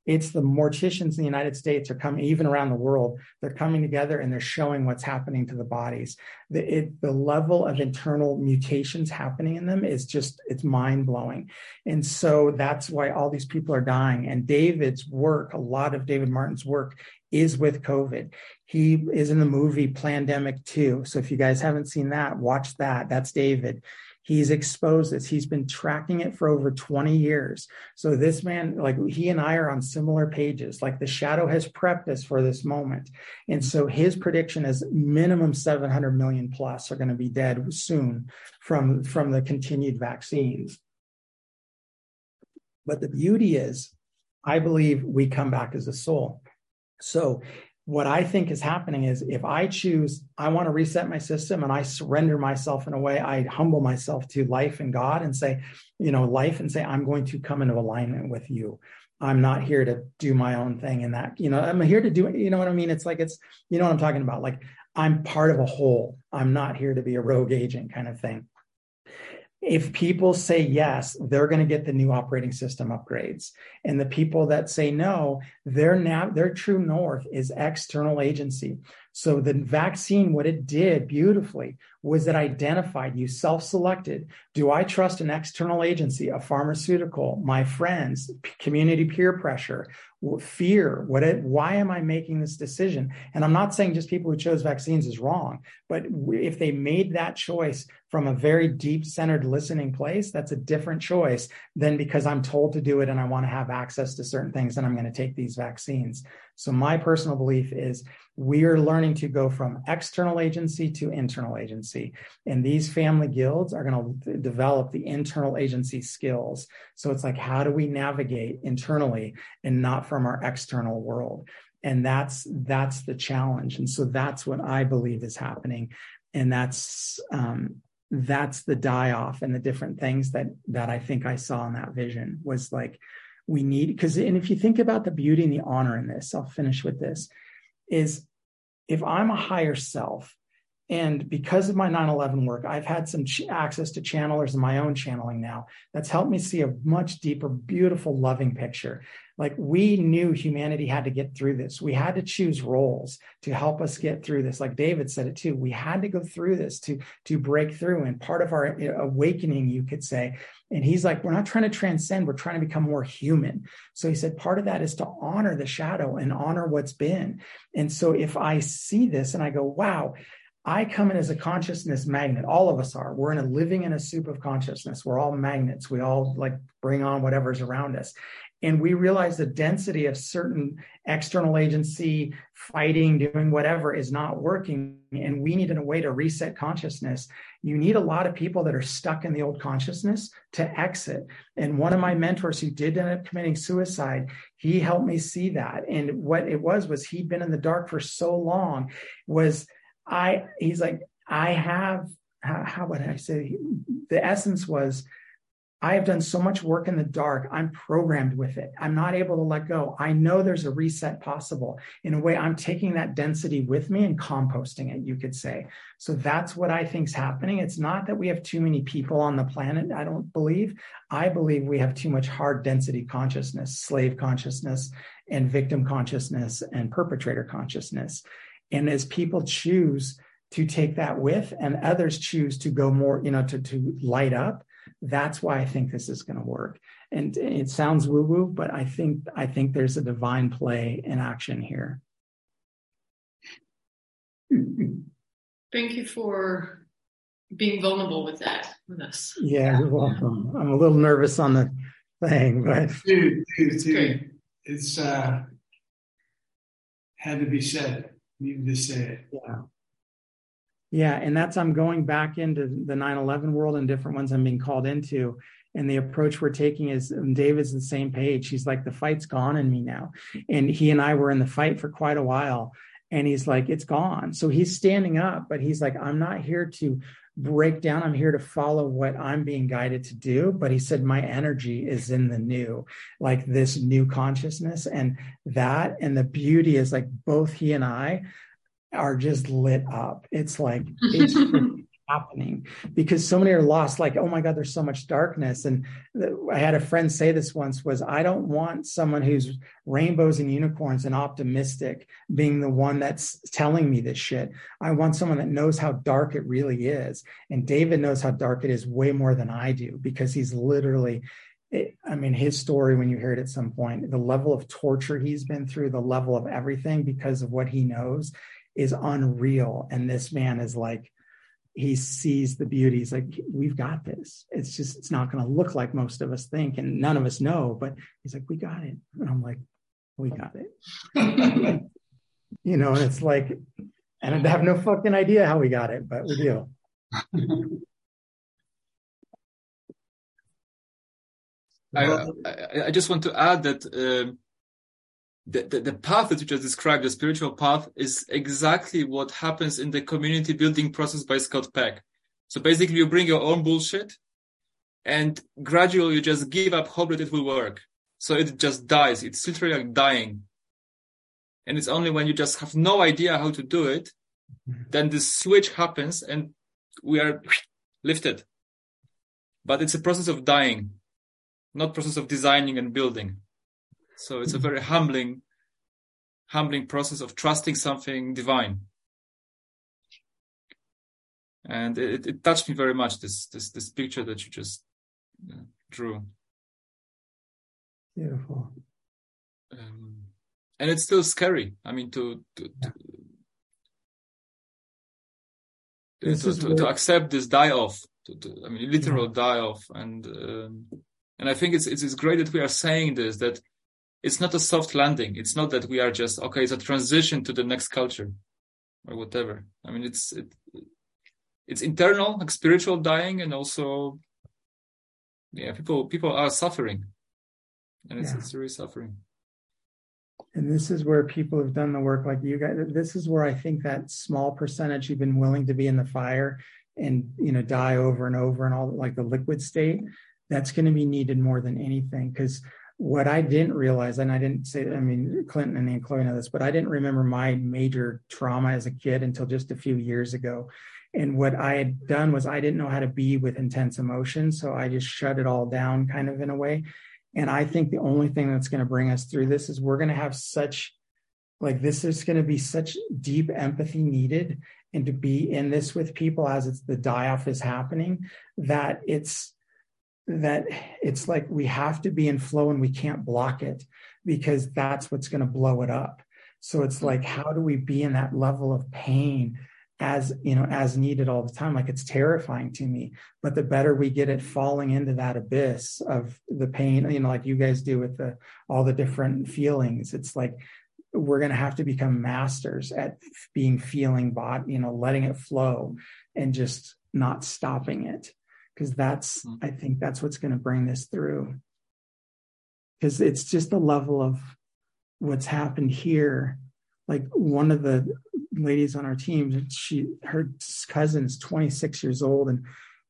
it's the morticians in the United States are coming, even around the world, they're coming together and they're showing what's happening to the bodies. The, it, the level of internal mutations happening in them is just, it's mind blowing. And so that's why all these people are dying. And David's work, a lot of David Martin's work is with COVID. He is in the movie Plandemic 2. So if you guys haven't seen that, watch that. That's David. He's exposed this. He's been tracking it for over 20 years. So this man, like he and I are on similar pages. Like the shadow has prepped us for this moment. And so his prediction is minimum 700 million plus are going to be dead soon from, from the continued vaccines. But the beauty is, I believe we come back as a soul. So what I think is happening is if I choose, I want to reset my system and I surrender myself in a way, I humble myself to life and God and say, you know, life and say, I'm going to come into alignment with you. I'm not here to do my own thing and that, you know, I'm here to do it. You know what I mean? It's like, it's, you know what I'm talking about? Like, I'm part of a whole. I'm not here to be a rogue agent kind of thing if people say yes, they're going to get the new operating system upgrades. And the people that say no, their now their true north is external agency. So the vaccine, what it did beautifully was it identified you self-selected. Do I trust an external agency, a pharmaceutical, my friends, community peer pressure, fear? What? It, why am I making this decision? And I'm not saying just people who chose vaccines is wrong, but if they made that choice from a very deep centered listening place, that's a different choice than because I'm told to do it and I want to have access to certain things and I'm going to take these vaccines. So my personal belief is we are learning to go from external agency to internal agency. And these family guilds are going to develop the internal agency skills. So it's like, how do we navigate internally and not from our external world? And that's, that's the challenge. And so that's what I believe is happening. And that's, um, that's the die off and the different things that, that I think I saw in that vision was like, we need because and if you think about the beauty and the honor in this i'll finish with this is if I'm a higher self, and because of my 9 11 work, I've had some ch- access to channelers in my own channeling now. That's helped me see a much deeper, beautiful, loving picture. Like we knew humanity had to get through this. We had to choose roles to help us get through this. Like David said it too. We had to go through this to, to break through. And part of our awakening, you could say, and he's like, we're not trying to transcend, we're trying to become more human. So he said, part of that is to honor the shadow and honor what's been. And so if I see this and I go, wow, I come in as a consciousness magnet. All of us are. We're in a living in a soup of consciousness. We're all magnets. We all like bring on whatever's around us. And we realize the density of certain external agency fighting, doing whatever is not working. And we need a way to reset consciousness. You need a lot of people that are stuck in the old consciousness to exit. And one of my mentors who did end up committing suicide, he helped me see that. And what it was, was he'd been in the dark for so long was I, he's like, I have, how, how would I say, the essence was, I have done so much work in the dark. I'm programmed with it. I'm not able to let go. I know there's a reset possible. In a way, I'm taking that density with me and composting it, you could say. So that's what I think is happening. It's not that we have too many people on the planet. I don't believe. I believe we have too much hard density consciousness, slave consciousness, and victim consciousness, and perpetrator consciousness. And as people choose to take that with, and others choose to go more, you know, to, to light up, that's why I think this is going to work. And it sounds woo woo, but I think I think there's a divine play in action here. [clears throat] Thank you for being vulnerable with that with us. Yeah, you're welcome. I'm a little nervous on the thing, but dude, dude, dude, it's uh had to be said. Needed to say it. Yeah. Yeah, and that's I'm going back into the 9/11 world and different ones I'm being called into. And the approach we're taking is David's the same page. He's like, the fight's gone in me now. And he and I were in the fight for quite a while. And he's like, it's gone. So he's standing up, but he's like, I'm not here to break down. I'm here to follow what I'm being guided to do. But he said, my energy is in the new, like this new consciousness. And that and the beauty is like both he and I are just lit up. It's like it's [laughs] happening because so many are lost. Like, oh my God, there's so much darkness. And I had a friend say this once was, I don't want someone who's rainbows and unicorns and optimistic being the one that's telling me this shit. I want someone that knows how dark it really is. And David knows how dark it is way more than I do because he's literally I mean, his story, when you hear it at some point, the level of torture he's been through, the level of everything because of what he knows, is unreal. And this man is like, he sees the beauty. He's like, we've got this. It's just, it's not going to look like most of us think, and none of us know. But he's like, we got it. And I'm like, we got it. [laughs] you know, and it's like, and I have no fucking idea how we got it, but we do. [laughs] I, I, I just want to add that uh, the, the, the, path that you just described, the spiritual path, is exactly what happens in the community building process by Scott Peck. So basically, you bring your own bullshit, and gradually you just give up hope that it will work. So it just dies. It's literally like dying. And it's only when you just have no idea how to do it, mm-hmm. then this switch happens and we are lifted. But it's a process of dying, not process of designing and building. So it's a very humbling, humbling process of trusting something divine. And it, it touched me very much. This this this picture that you just uh, drew. Beautiful. Um, and it's still scary. I mean, to to, to, to, to, to, accept this die off. To, to, I mean, literal yeah. die off, and um, and I think it's, it's it's great that we are saying this that it's not a soft landing. It's not that we are just okay. It's a transition to the next culture or whatever. I mean, it's it, it's internal, like spiritual dying, and also, yeah, people people are suffering, and it's, yeah. it's really suffering. And this is where people have done the work, like you guys. This is where I think that small percentage you've been willing to be in the fire and you know die over and over and all like the liquid state. That's going to be needed more than anything because what I didn't realize, and I didn't say, I mean, Clinton and Chloe know this, but I didn't remember my major trauma as a kid until just a few years ago. And what I had done was I didn't know how to be with intense emotions. So I just shut it all down kind of in a way. And I think the only thing that's going to bring us through this is we're going to have such, like, this is going to be such deep empathy needed and to be in this with people as it's the die off is happening that it's, that it's like we have to be in flow and we can't block it because that's what's going to blow it up. So it's hmm. like, how do we be in that level of pain as, you know, as needed all the time? Like it's terrifying to me, but the better we get at falling into that abyss of the pain, you know, like you guys do with the, all the different feelings, it's like, we're going to have to become masters at being feeling body, you know, letting it flow and just not stopping it because that's mm-hmm. i think that's what's going to bring this through. Because it's just the level of what's happened here. Like one of the ladies on our team she her cousin's 26 years old and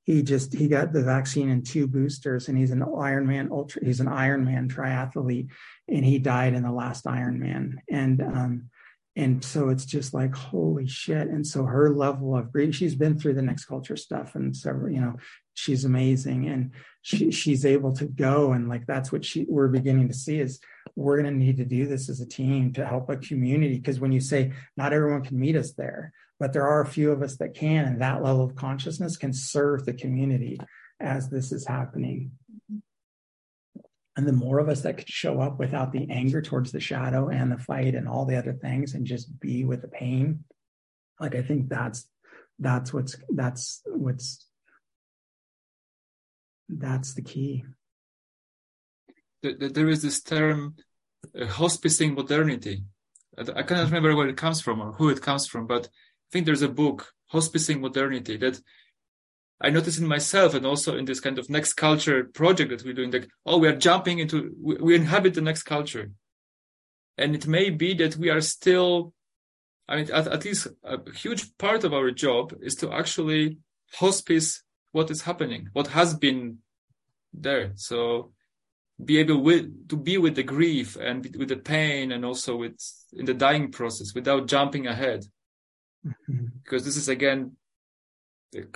he just he got the vaccine and two boosters and he's an Ironman ultra he's an Ironman triathlete and he died in the last Ironman. And um and so it's just like holy shit. And so her level of grief she's been through the next culture stuff and several you know she's amazing and she she's able to go. And like that's what she we're beginning to see is we're going to need to do this as a team to help a community. Because when you say not everyone can meet us there but there are a few of us that can and that level of consciousness can serve the community as this is happening. And the more of us that could show up without the anger towards the shadow and the fight and all the other things and just be with the pain like i think that's that's what's that's what's that's the key there is this term uh, hospicing modernity i cannot remember where it comes from or who it comes from but I think there's a book, Hospicing Modernity, that I notice in myself and also in this kind of next culture project that we're doing, like, oh, we are jumping into, we, we inhabit the next culture. And it may be that we are still, I mean, at, at least a huge part of our job is to actually hospice what is happening, what has been there. So be able with, to be with the grief and with the pain and also with in the dying process without jumping ahead. Mm-hmm. Because this is again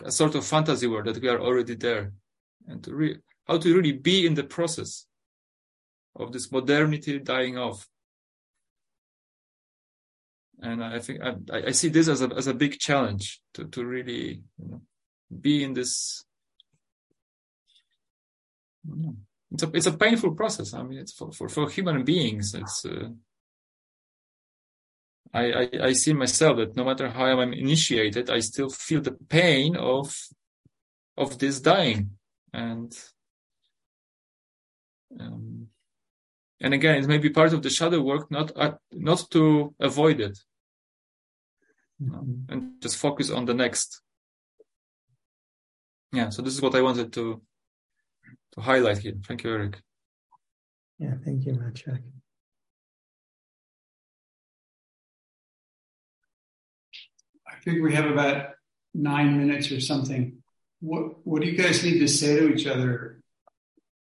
a sort of fantasy world that we are already there, and to re- how to really be in the process of this modernity dying off. And I think I, I see this as a as a big challenge to to really you know, be in this. It's a it's a painful process. I mean, it's for for, for human beings. It's uh, I, I, I see myself that no matter how I'm initiated, I still feel the pain of of this dying, and um, and again, it may be part of the shadow work, not uh, not to avoid it, mm-hmm. and just focus on the next. Yeah, so this is what I wanted to to highlight here. Thank you, Eric. Yeah, thank you, Maciek. I think we have about nine minutes or something. What what do you guys need to say to each other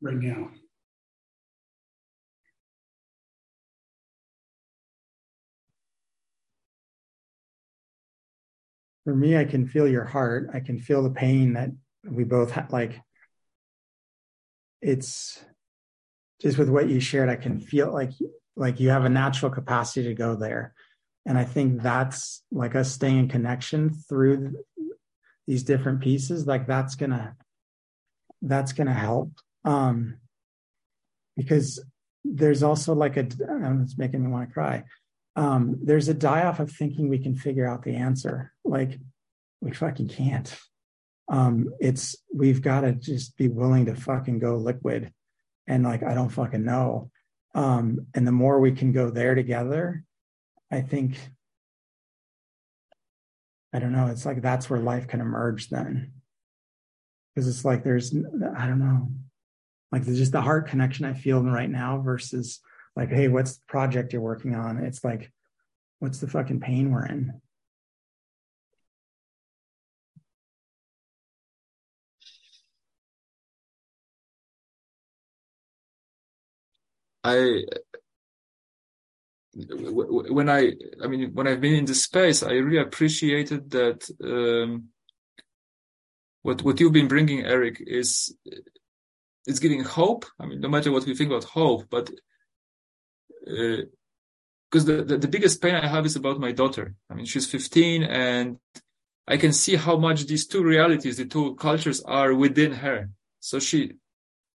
right now? For me, I can feel your heart. I can feel the pain that we both have. Like it's just with what you shared, I can feel like like you have a natural capacity to go there and I think that's like us staying in connection through these different pieces, like that's gonna that's gonna help. Um because there's also like a it's making me want to cry. Um, there's a die off of thinking we can figure out the answer. Like we fucking can't. Um, it's we've got to just be willing to fucking go liquid and like I don't fucking know. Um, and the more we can go there together, I think I don't know. It's like that's where life can emerge then. Because it's like there's I don't know. Like there's just the heart connection I feel right now versus like, hey, what's the project you're working on? It's like, what's the fucking pain we're in? I when I, I mean, when I've been in this space, I really appreciated that um, what what you've been bringing, Eric, is it's giving hope. I mean, no matter what we think about hope, but because uh, the, the the biggest pain I have is about my daughter. I mean, she's 15, and I can see how much these two realities, the two cultures, are within her. So she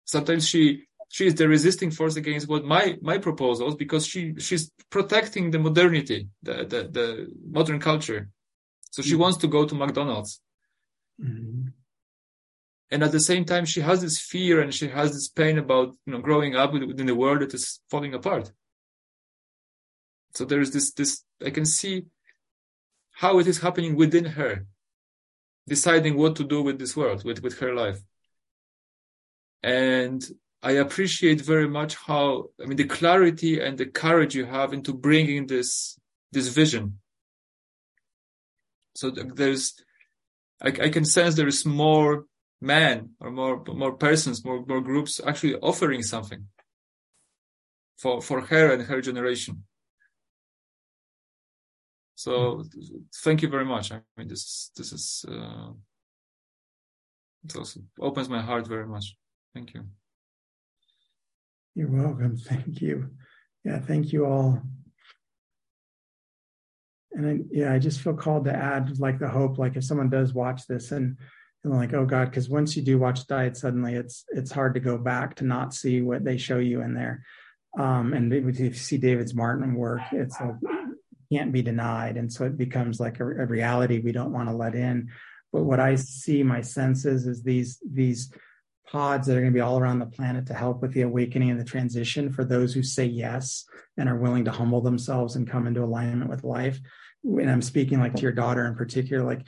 sometimes she she is the resisting force against what my my proposals because she she's protecting the modernity the the, the modern culture so she mm-hmm. wants to go to mcdonald's mm-hmm. and at the same time she has this fear and she has this pain about you know growing up within a world that is falling apart so there is this this i can see how it is happening within her deciding what to do with this world with with her life and I appreciate very much how I mean the clarity and the courage you have into bringing this this vision. So there's I, I can sense there is more men or more more persons, more more groups actually offering something for for her and her generation. So thank you very much. I mean, this this is uh, it also opens my heart very much. Thank you. You're welcome. [laughs] Thank you. Yeah, thank you all. And I, yeah, I just feel called to add like the hope, like if someone does watch this and, and like, oh God, because once you do watch Died Suddenly it's it's hard to go back to not see what they show you in there. Um, and if you see David's Martin work, it's a, can't be denied, and so it becomes like a, a reality we don't want to let in. But what I see, my senses, is these these pods that are going to be all around the planet to help with the awakening and the transition for those who say yes and are willing to humble themselves and come into alignment with life. And I'm speaking like to your daughter in particular, like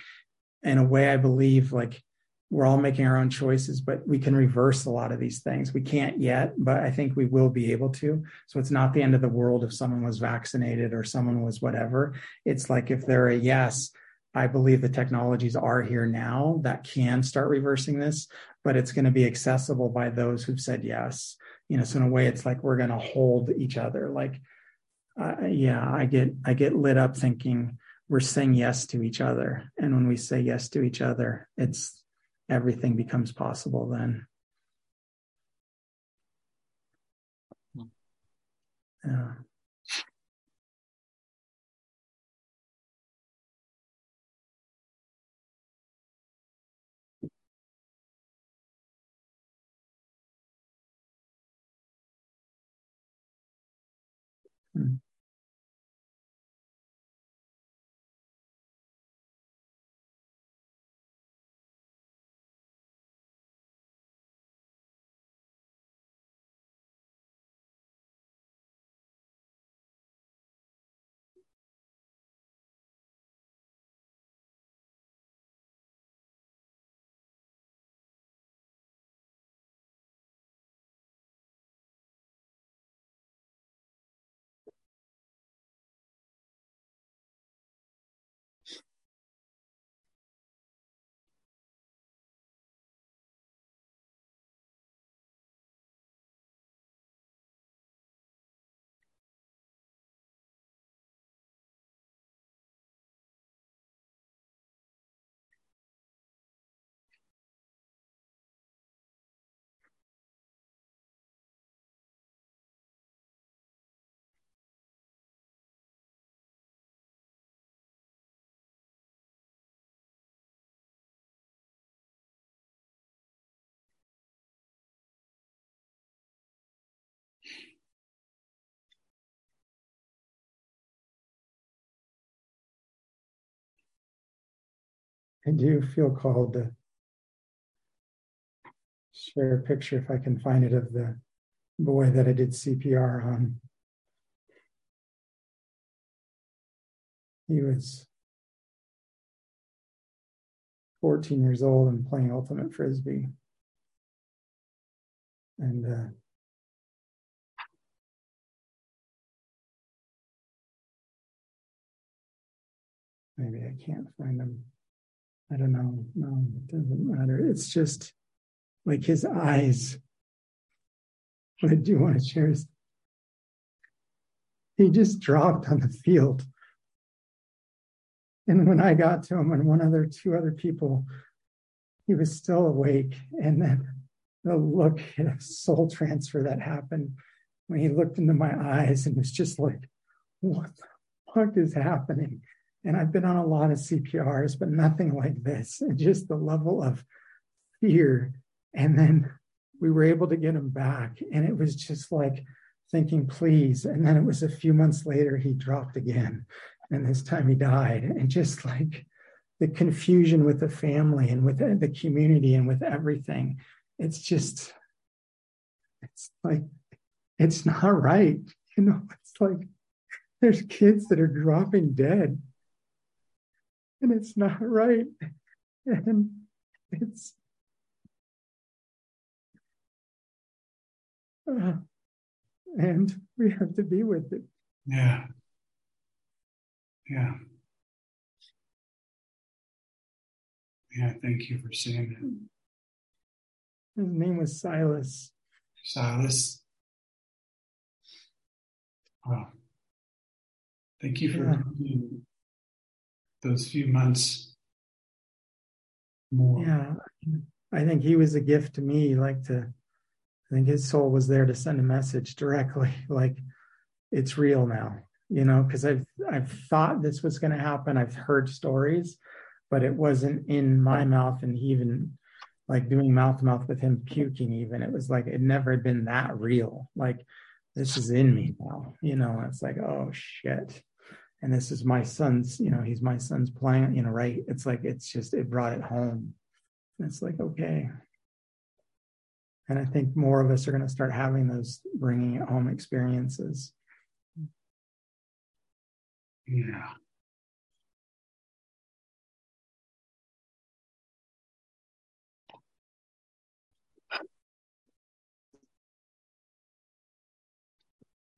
in a way, I believe like we're all making our own choices, but we can reverse a lot of these things. We can't yet, but I think we will be able to. So it's not the end of the world if someone was vaccinated or someone was whatever. It's like if they're a yes, I believe the technologies are here now that can start reversing this, but it's going to be accessible by those who've said yes. You know, so in a way, it's like we're going to hold each other. Like, uh, yeah, I get I get lit up thinking we're saying yes to each other, and when we say yes to each other, it's everything becomes possible then. Hmm. Yeah. I do feel called to share a picture, if I can find it, of the boy that I did CPR on. He was 14 years old and playing ultimate frisbee. And uh, maybe I can't find him. I don't know. No, it doesn't matter. It's just like his eyes. What do want to share he just dropped on the field. And when I got to him and one other, two other people, he was still awake. And then the look, a soul transfer that happened when he looked into my eyes and was just like, what the fuck is happening? And I've been on a lot of CPRs, but nothing like this. [laughs] And just the level of fear. And then we were able to get him back. And it was just like thinking, please. And then it was a few months later, he dropped again. And this time he died. And just like the confusion with the family and with the community and with everything, it's just, it's like, it's not right. [laughs] You know, it's like there's kids that are dropping dead and it's not right. And it's uh, and we have to be with it. Yeah. Yeah. Yeah, thank you for saying that. His name was Silas. Silas. Wow. Thank you for yeah. Those few months more. Yeah. I think he was a gift to me, like to I think his soul was there to send a message directly, [laughs] like it's real now, you know, because I've I've thought this was going to happen. I've heard stories, but it wasn't in my mouth, and even like doing mouth to mouth with him puking. Even it was like it never had been that real. Like this is in me now, you know. It's like oh shit, and this is my son's. You know, he's my son's plan. You know, right? It's like it's just it brought it home. It's like okay, and I think more of us are going to start having those bringing it home experiences. Yeah.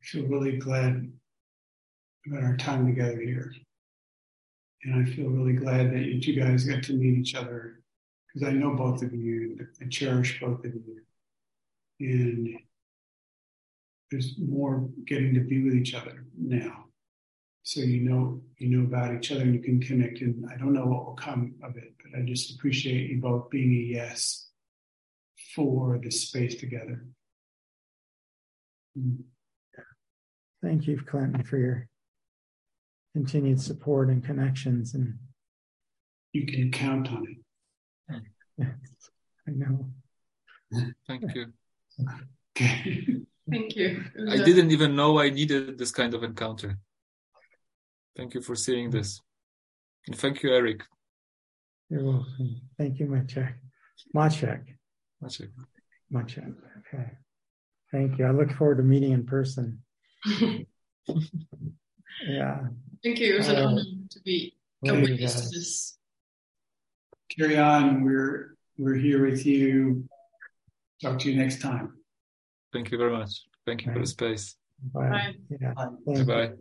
Feel really glad about our time together here. And I feel really glad that you two guys got to meet each other because I know both of you. I cherish both of you and there's more getting to be with each other now. So you know you know about each other and you can connect and I don't know what will come of it, but I just appreciate you both being a yes for this space together. Mm. Thank you, Clinton, for your continued support and connections and you can count on it. Yes, [laughs] I know. Thank you. Thank you. I didn't even know I needed this kind of encounter. Thank you for seeing this. And thank you, Eric. You're welcome. Thank you, Maciek. Maciek. Maciek. Maciek. Okay. Thank you. I look forward to meeting in person. [laughs] yeah. Thank you. It was an uh, honor to be a witness to this. Carry on. We're we're here with you Talk to you next time. Thank you very much. Thank you Bye. for the space. Bye. Bye. Yeah. Bye. Bye.